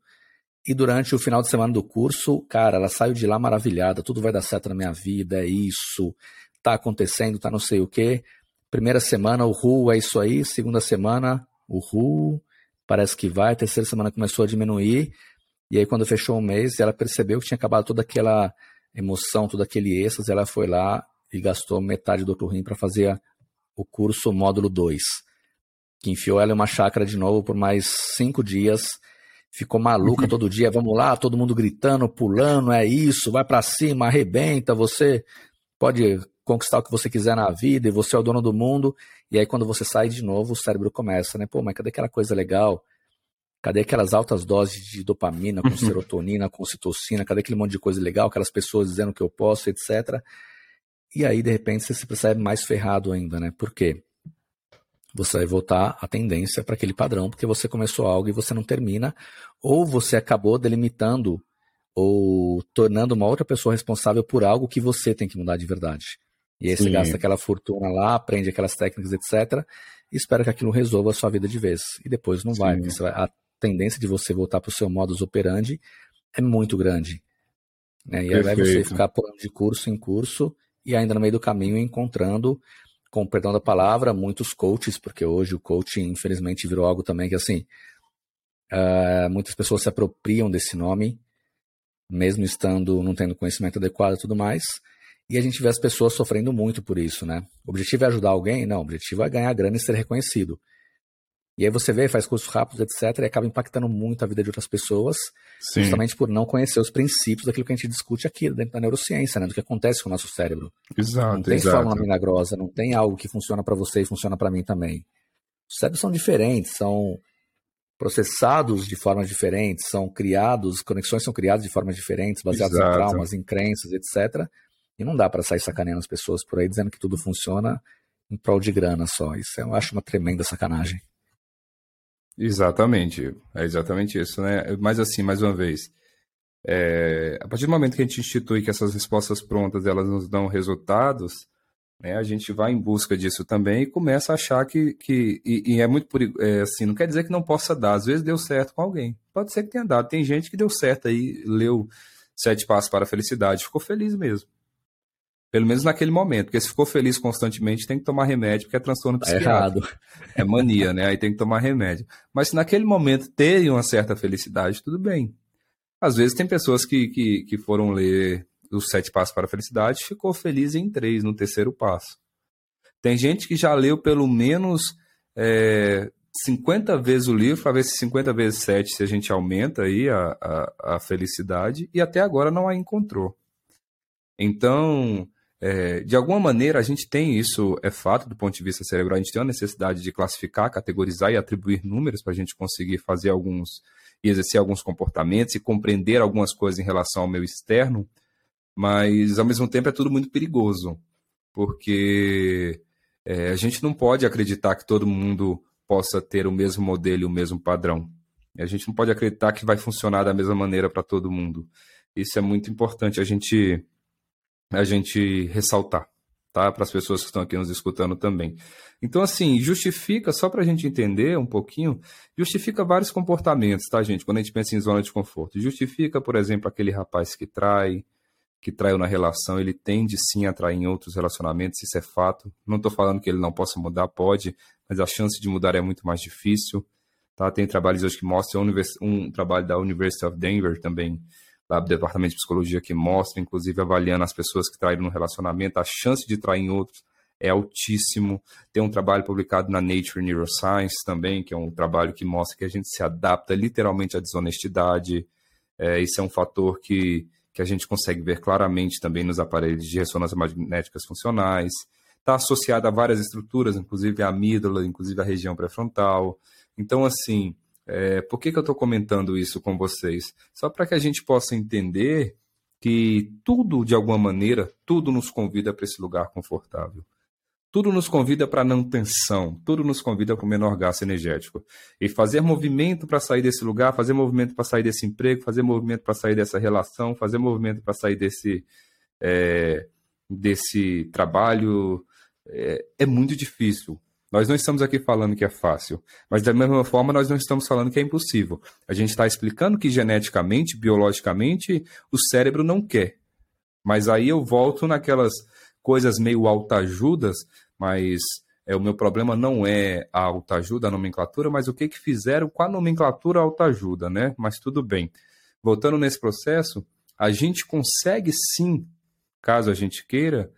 e durante o final de semana do curso, cara, ela saiu de lá maravilhada, tudo vai dar certo na minha vida, é isso, tá acontecendo, tá não sei o quê. Primeira semana, o RU é isso aí, segunda semana, o RU parece que vai, terceira semana começou a diminuir, e aí quando fechou um mês, ela percebeu que tinha acabado toda aquela emoção, todo aquele êxtase, ela foi lá e gastou metade do outro rim para fazer o curso módulo 2, que enfiou ela em uma chácara de novo por mais cinco dias, ficou maluca uhum. todo dia, vamos lá, todo mundo gritando, pulando, é isso, vai para cima, arrebenta, você pode conquistar o que você quiser na vida e você é o dono do mundo. E aí quando você sai de novo, o cérebro começa, né? Pô, mas cadê aquela coisa legal? Cadê aquelas altas doses de dopamina, com serotonina, com citocina? Cadê aquele monte de coisa legal? Aquelas pessoas dizendo que eu posso, etc. E aí, de repente, você se percebe mais ferrado ainda, né? Por quê? Você vai voltar à tendência para aquele padrão, porque você começou algo e você não termina, ou você acabou delimitando ou tornando uma outra pessoa responsável por algo que você tem que mudar de verdade. E aí Sim. você gasta aquela fortuna lá, aprende aquelas técnicas, etc. E espera que aquilo resolva a sua vida de vez. E depois não vai, porque vai, a tendência de você voltar para o seu modus operandi é muito grande. Né? E aí vai você ficar pulando de curso em curso e ainda no meio do caminho encontrando, com perdão da palavra, muitos coaches, porque hoje o coaching infelizmente virou algo também que assim, uh, muitas pessoas se apropriam desse nome, mesmo estando, não tendo conhecimento adequado e tudo mais, e a gente vê as pessoas sofrendo muito por isso, né? O objetivo é ajudar alguém? Não, o objetivo é ganhar grana e ser reconhecido. E aí você vê, faz cursos rápidos, etc., e acaba impactando muito a vida de outras pessoas, Sim. justamente por não conhecer os princípios daquilo que a gente discute aqui dentro da neurociência, né? Do que acontece com o nosso cérebro. Exato, Não tem exato. fórmula milagrosa, não tem algo que funciona para você e funciona para mim também. Os cérebros são diferentes, são processados de formas diferentes, são criados, conexões são criadas de formas diferentes, baseadas Exato. em traumas, em crenças, etc. E não dá para sair sacaneando as pessoas por aí dizendo que tudo funciona em prol de grana só. Isso eu acho uma tremenda sacanagem. Exatamente, é exatamente isso, né? Mas assim, mais uma vez, é, a partir do momento que a gente institui que essas respostas prontas elas nos dão resultados, né, a gente vai em busca disso também e começa a achar que, que e, e é muito é, assim, não quer dizer que não possa dar, às vezes deu certo com alguém, pode ser que tenha dado, tem gente que deu certo aí, leu Sete Passos para a Felicidade, ficou feliz mesmo. Pelo menos naquele momento, porque se ficou feliz constantemente, tem que tomar remédio, porque é transtorno tá psiquiátrico. errado. É mania, né? Aí tem que tomar remédio. Mas se naquele momento teve uma certa felicidade, tudo bem. Às vezes tem pessoas que, que, que foram ler os sete passos para a felicidade ficou feliz em três, no terceiro passo. Tem gente que já leu pelo menos é, 50 vezes o livro, para ver se 50 vezes 7 se a gente aumenta aí a, a, a felicidade, e até agora não a encontrou. Então, é, de alguma maneira, a gente tem isso, é fato do ponto de vista cerebral, a gente tem a necessidade de classificar, categorizar e atribuir números para a gente conseguir fazer alguns, e exercer alguns comportamentos e compreender algumas coisas em relação ao meio externo, mas ao mesmo tempo é tudo muito perigoso, porque é, a gente não pode acreditar que todo mundo possa ter o mesmo modelo e o mesmo padrão. A gente não pode acreditar que vai funcionar da mesma maneira para todo mundo. Isso é muito importante a gente a gente ressaltar, tá? Para as pessoas que estão aqui nos escutando também. Então, assim, justifica, só para a gente entender um pouquinho, justifica vários comportamentos, tá, gente? Quando a gente pensa em zona de conforto. Justifica, por exemplo, aquele rapaz que trai, que traiu na relação, ele tende sim a trair em outros relacionamentos, isso é fato. Não estou falando que ele não possa mudar, pode, mas a chance de mudar é muito mais difícil. Tá? Tem trabalhos hoje que mostram, um trabalho da University of Denver também, do Departamento de Psicologia, que mostra, inclusive avaliando as pessoas que traíram no relacionamento, a chance de trair em outros é altíssimo. Tem um trabalho publicado na Nature Neuroscience também, que é um trabalho que mostra que a gente se adapta literalmente à desonestidade. É, isso é um fator que que a gente consegue ver claramente também nos aparelhos de ressonância magnéticas funcionais. Está associada a várias estruturas, inclusive a amígdala, inclusive a região pré-frontal. Então, assim, é, por que, que eu estou comentando isso com vocês? Só para que a gente possa entender que tudo, de alguma maneira, tudo nos convida para esse lugar confortável. Tudo nos convida para não tensão, tudo nos convida para o menor gasto energético. E fazer movimento para sair desse lugar, fazer movimento para sair desse emprego, fazer movimento para sair dessa relação, fazer movimento para sair desse, é, desse trabalho é, é muito difícil. Nós não estamos aqui falando que é fácil, mas da mesma forma nós não estamos falando que é impossível. A gente está explicando que geneticamente, biologicamente, o cérebro não quer. Mas aí eu volto naquelas coisas meio autoajudas, mas é, o meu problema não é a autoajuda, a nomenclatura, mas o que, que fizeram com a nomenclatura autoajuda, né? Mas tudo bem. Voltando nesse processo, a gente consegue sim, caso a gente queira,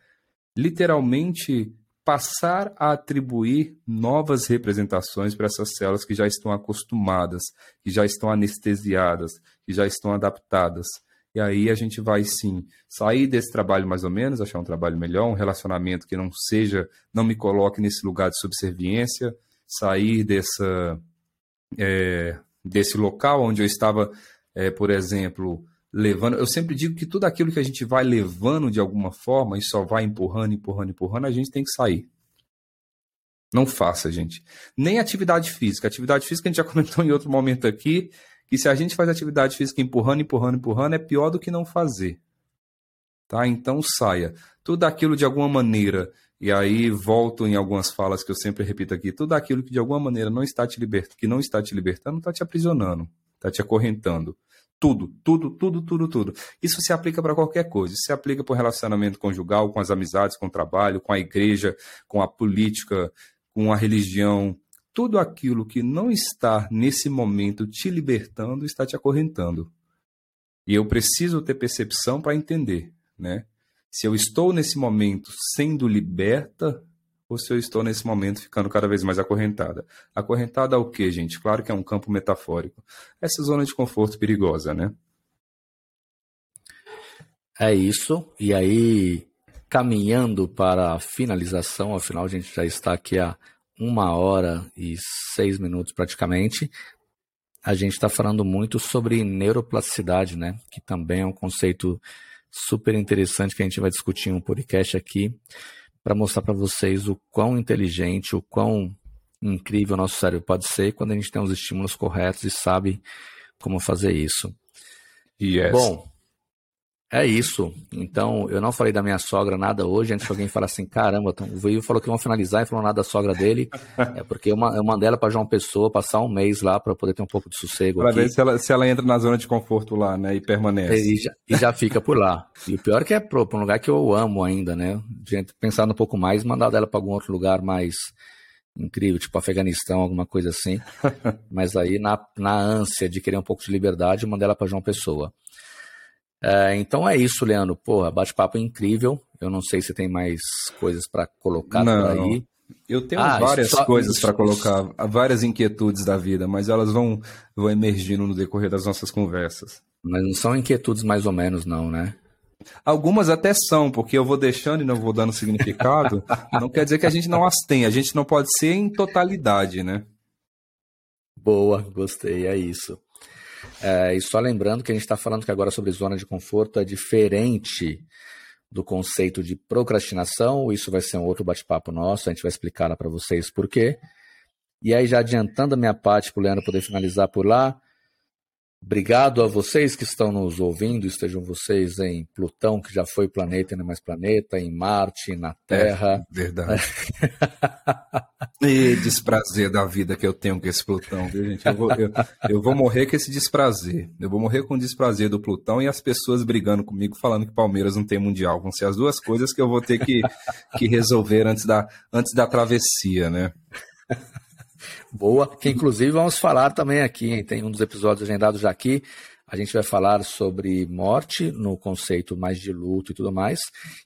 literalmente passar a atribuir novas representações para essas células que já estão acostumadas, que já estão anestesiadas, que já estão adaptadas. E aí a gente vai sim sair desse trabalho mais ou menos, achar um trabalho melhor, um relacionamento que não seja, não me coloque nesse lugar de subserviência, sair dessa, é, desse local onde eu estava, é, por exemplo, levando. Eu sempre digo que tudo aquilo que a gente vai levando de alguma forma e só vai empurrando, empurrando, empurrando, a gente tem que sair. Não faça, gente. Nem atividade física. Atividade física a gente já comentou em outro momento aqui, que se a gente faz atividade física empurrando, empurrando, empurrando, é pior do que não fazer. Tá? Então saia. Tudo aquilo de alguma maneira, e aí volto em algumas falas que eu sempre repito aqui, tudo aquilo que de alguma maneira não está te libertando, que não está te libertando, está te aprisionando, está te acorrentando. Tudo, tudo, tudo, tudo, tudo. Isso se aplica para qualquer coisa. Isso se aplica para o relacionamento conjugal, com as amizades, com o trabalho, com a igreja, com a política, com a religião, tudo aquilo que não está nesse momento te libertando está te acorrentando. E eu preciso ter percepção para entender, né? Se eu estou nesse momento sendo liberta ou se eu estou nesse momento ficando cada vez mais acorrentada. Acorrentada ao quê, gente? Claro que é um campo metafórico. Essa zona de conforto perigosa, né? É isso. E aí, caminhando para a finalização, afinal a gente já está aqui há uma hora e seis minutos praticamente, a gente está falando muito sobre neuroplasticidade, né? Que também é um conceito super interessante que a gente vai discutir em um podcast aqui para mostrar para vocês o quão inteligente, o quão incrível o nosso cérebro pode ser quando a gente tem os estímulos corretos e sabe como fazer isso. Yes. Bom, é isso. Então, eu não falei da minha sogra nada hoje. Antes que alguém fala assim, caramba, então, o Will falou que vão finalizar e falou nada da sogra dele. É porque eu, mandei ela para João Pessoa passar um mês lá para poder ter um pouco de sossego. Para ver se ela, se ela entra na zona de conforto lá, né? E permanece. E já, e já fica por lá. E o pior é que é para um lugar que eu amo ainda, né? Gente, pensando um pouco mais, mandar ela para algum outro lugar mais incrível, tipo Afeganistão, alguma coisa assim. Mas aí, na, na ânsia de querer um pouco de liberdade, eu mandei ela para João Pessoa. É, então é isso, Leandro. Porra, bate-papo incrível. Eu não sei se tem mais coisas para colocar não, por aí. Eu tenho ah, várias só, coisas para colocar, várias inquietudes da vida, mas elas vão, vão emergindo no decorrer das nossas conversas. Mas não são inquietudes mais ou menos, não, né? Algumas até são, porque eu vou deixando e não vou dando significado. não quer dizer que a gente não as tem, a gente não pode ser em totalidade, né? Boa, gostei, é isso. É, e só lembrando que a gente está falando que agora sobre zona de conforto é diferente do conceito de procrastinação. Isso vai ser um outro bate-papo nosso, a gente vai explicar para vocês por quê. E aí, já adiantando a minha parte para o Leandro poder finalizar por lá, Obrigado a vocês que estão nos ouvindo, estejam vocês em Plutão, que já foi planeta e não é mais planeta, em Marte, na Terra. É, verdade. e desprazer da vida que eu tenho com esse Plutão, viu, gente? Eu vou, eu, eu vou morrer com esse desprazer. Eu vou morrer com o desprazer do Plutão e as pessoas brigando comigo, falando que Palmeiras não tem Mundial. Vão ser as duas coisas que eu vou ter que, que resolver antes da, antes da travessia, né? Boa, que inclusive vamos falar também aqui, hein? tem um dos episódios agendados já aqui. A gente vai falar sobre morte no conceito mais de luto e tudo mais.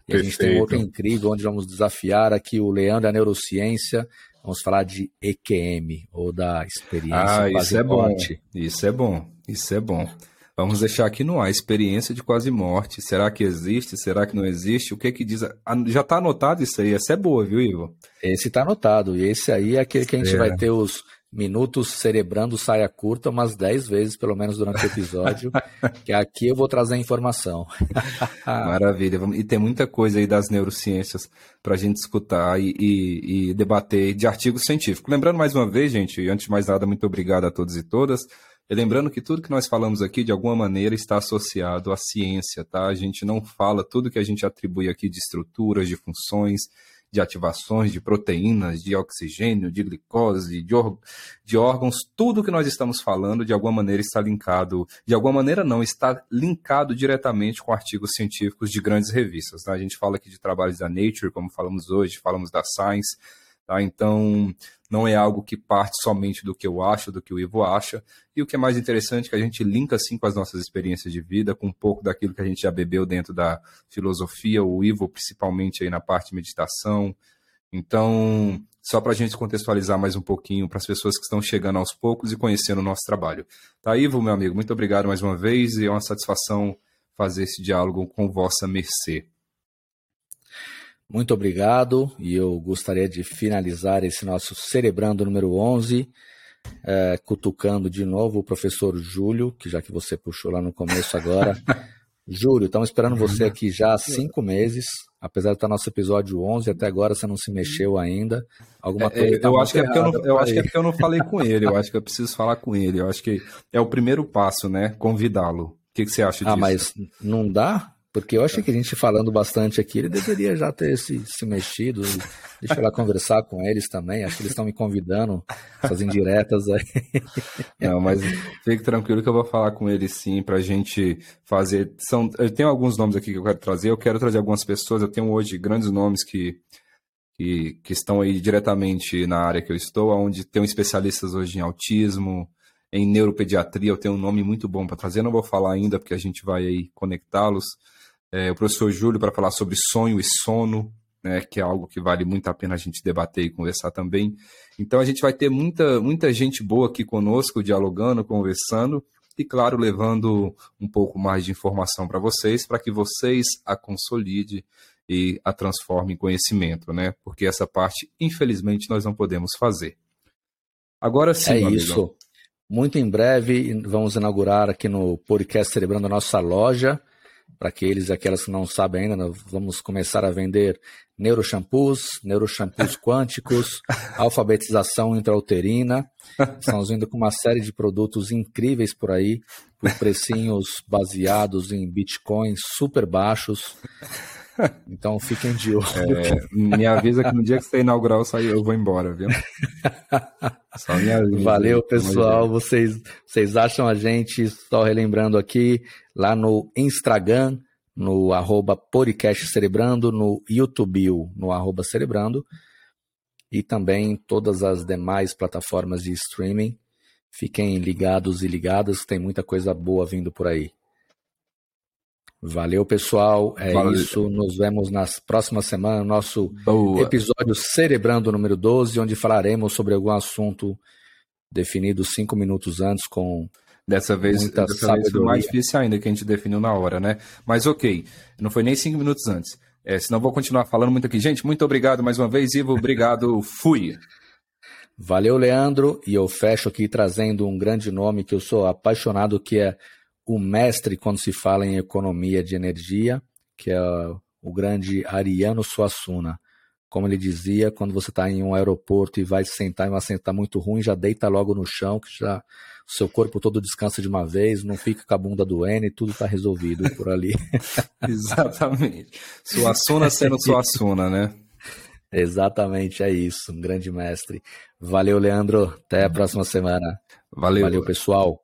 E Perfeito. a gente tem outro incrível onde vamos desafiar aqui o Leandro a neurociência. Vamos falar de EQM, ou da experiência ah, isso é morte. bom. Isso é bom. Isso é bom. Vamos deixar aqui no ar, experiência de quase morte. Será que existe? Será que não existe? O que que diz? Já está anotado isso aí? Essa é boa, viu, Ivo? Esse está anotado. E esse aí é aquele que a gente é. vai ter os minutos cerebrando saia curta umas 10 vezes, pelo menos durante o episódio, que aqui eu vou trazer informação. Maravilha. E tem muita coisa aí das neurociências para a gente escutar e, e, e, debater de artigos científicos. Lembrando mais uma vez, gente, antes de mais nada, muito obrigado a todos e todas. E lembrando que tudo que nós falamos aqui, de alguma maneira, está associado à ciência, tá? A gente não fala tudo que a gente atribui aqui de estruturas, de funções, de ativações, de proteínas, de oxigênio, de glicose, de, de órgãos, tudo que nós estamos falando de alguma maneira está linkado, de alguma maneira não, está linkado diretamente com artigos científicos de grandes revistas. Tá? A gente fala aqui de trabalhos da Nature, como falamos hoje, falamos da Science, Tá? Então, não é algo que parte somente do que eu acho, do que o Ivo acha. E o que é mais interessante é que a gente linka assim com as nossas experiências de vida, com um pouco daquilo que a gente já bebeu dentro da filosofia, o Ivo principalmente aí na parte de meditação. Então, só para a gente contextualizar mais um pouquinho para as pessoas que estão chegando aos poucos e conhecendo o nosso trabalho. Tá, Ivo, meu amigo, muito obrigado mais uma vez e é uma satisfação fazer esse diálogo com vossa mercê. Muito obrigado e eu gostaria de finalizar esse nosso Cerebrando número 11, é, cutucando de novo o professor Júlio, que já que você puxou lá no começo agora. Júlio, estamos esperando você aqui já há cinco meses, apesar de estar nosso episódio 11, até agora você não se mexeu ainda. Alguma coisa é, tá eu, acho que é porque eu, não, eu acho que é porque eu não falei com ele, eu acho que eu preciso falar com ele, eu acho que é o primeiro passo, né? Convidá-lo. O que, que você acha ah, disso? Ah, mas não dá? Porque eu acho que a gente falando bastante aqui, ele deveria já ter se, se mexido. Deixa eu lá conversar com eles também. Acho que eles estão me convidando, fazendo diretas aí. Não, mas fique tranquilo que eu vou falar com eles sim, para a gente fazer. São, eu tenho alguns nomes aqui que eu quero trazer. Eu quero trazer algumas pessoas. Eu tenho hoje grandes nomes que, que, que estão aí diretamente na área que eu estou, onde tenho especialistas hoje em autismo, em neuropediatria. Eu tenho um nome muito bom para trazer. não vou falar ainda porque a gente vai aí conectá-los é, o professor Júlio para falar sobre sonho e sono, né, que é algo que vale muito a pena a gente debater e conversar também. Então a gente vai ter muita, muita gente boa aqui conosco, dialogando, conversando e, claro, levando um pouco mais de informação para vocês, para que vocês a consolide e a transforme em conhecimento, né? Porque essa parte, infelizmente, nós não podemos fazer. Agora sim, é isso. Muito em breve vamos inaugurar aqui no podcast Celebrando a nossa loja para aqueles e aquelas que não sabem ainda, nós vamos começar a vender neuroshampoos, neuroshampoos quânticos, alfabetização intrauterina. Estamos vindo com uma série de produtos incríveis por aí, por precinhos baseados em bitcoins super baixos. Então fiquem de olho. É, me avisa que no dia que você inaugurar eu, sair, eu vou embora, viu? Só me avisa. Valeu, pessoal. Vocês, vocês acham a gente, só relembrando aqui, lá no Instagram, no arroba podcast cerebrando, no YouTube, no arroba cerebrando, e também em todas as demais plataformas de streaming. Fiquem ligados e ligadas, tem muita coisa boa vindo por aí. Valeu, pessoal. É Valeu. isso. Nos vemos nas próximas semanas, no nosso Boa. episódio Cerebrando número 12, onde falaremos sobre algum assunto definido cinco minutos antes com. Dessa vez, muita dessa vez foi mais difícil ainda que a gente definiu na hora, né? Mas ok, não foi nem cinco minutos antes. É, senão vou continuar falando muito aqui. Gente, muito obrigado mais uma vez, Ivo. Obrigado. Fui. Valeu, Leandro. E eu fecho aqui trazendo um grande nome que eu sou apaixonado, que é o mestre quando se fala em economia de energia, que é o grande Ariano Suassuna. Como ele dizia, quando você está em um aeroporto e vai sentar em um assento muito ruim, já deita logo no chão, que já seu corpo todo descansa de uma vez, não fica com a bunda doendo e tudo está resolvido por ali. Exatamente. Suassuna sendo Suassuna, né? Exatamente, é isso. Um grande mestre. Valeu, Leandro. Até a próxima semana. Valeu. Valeu, pessoal.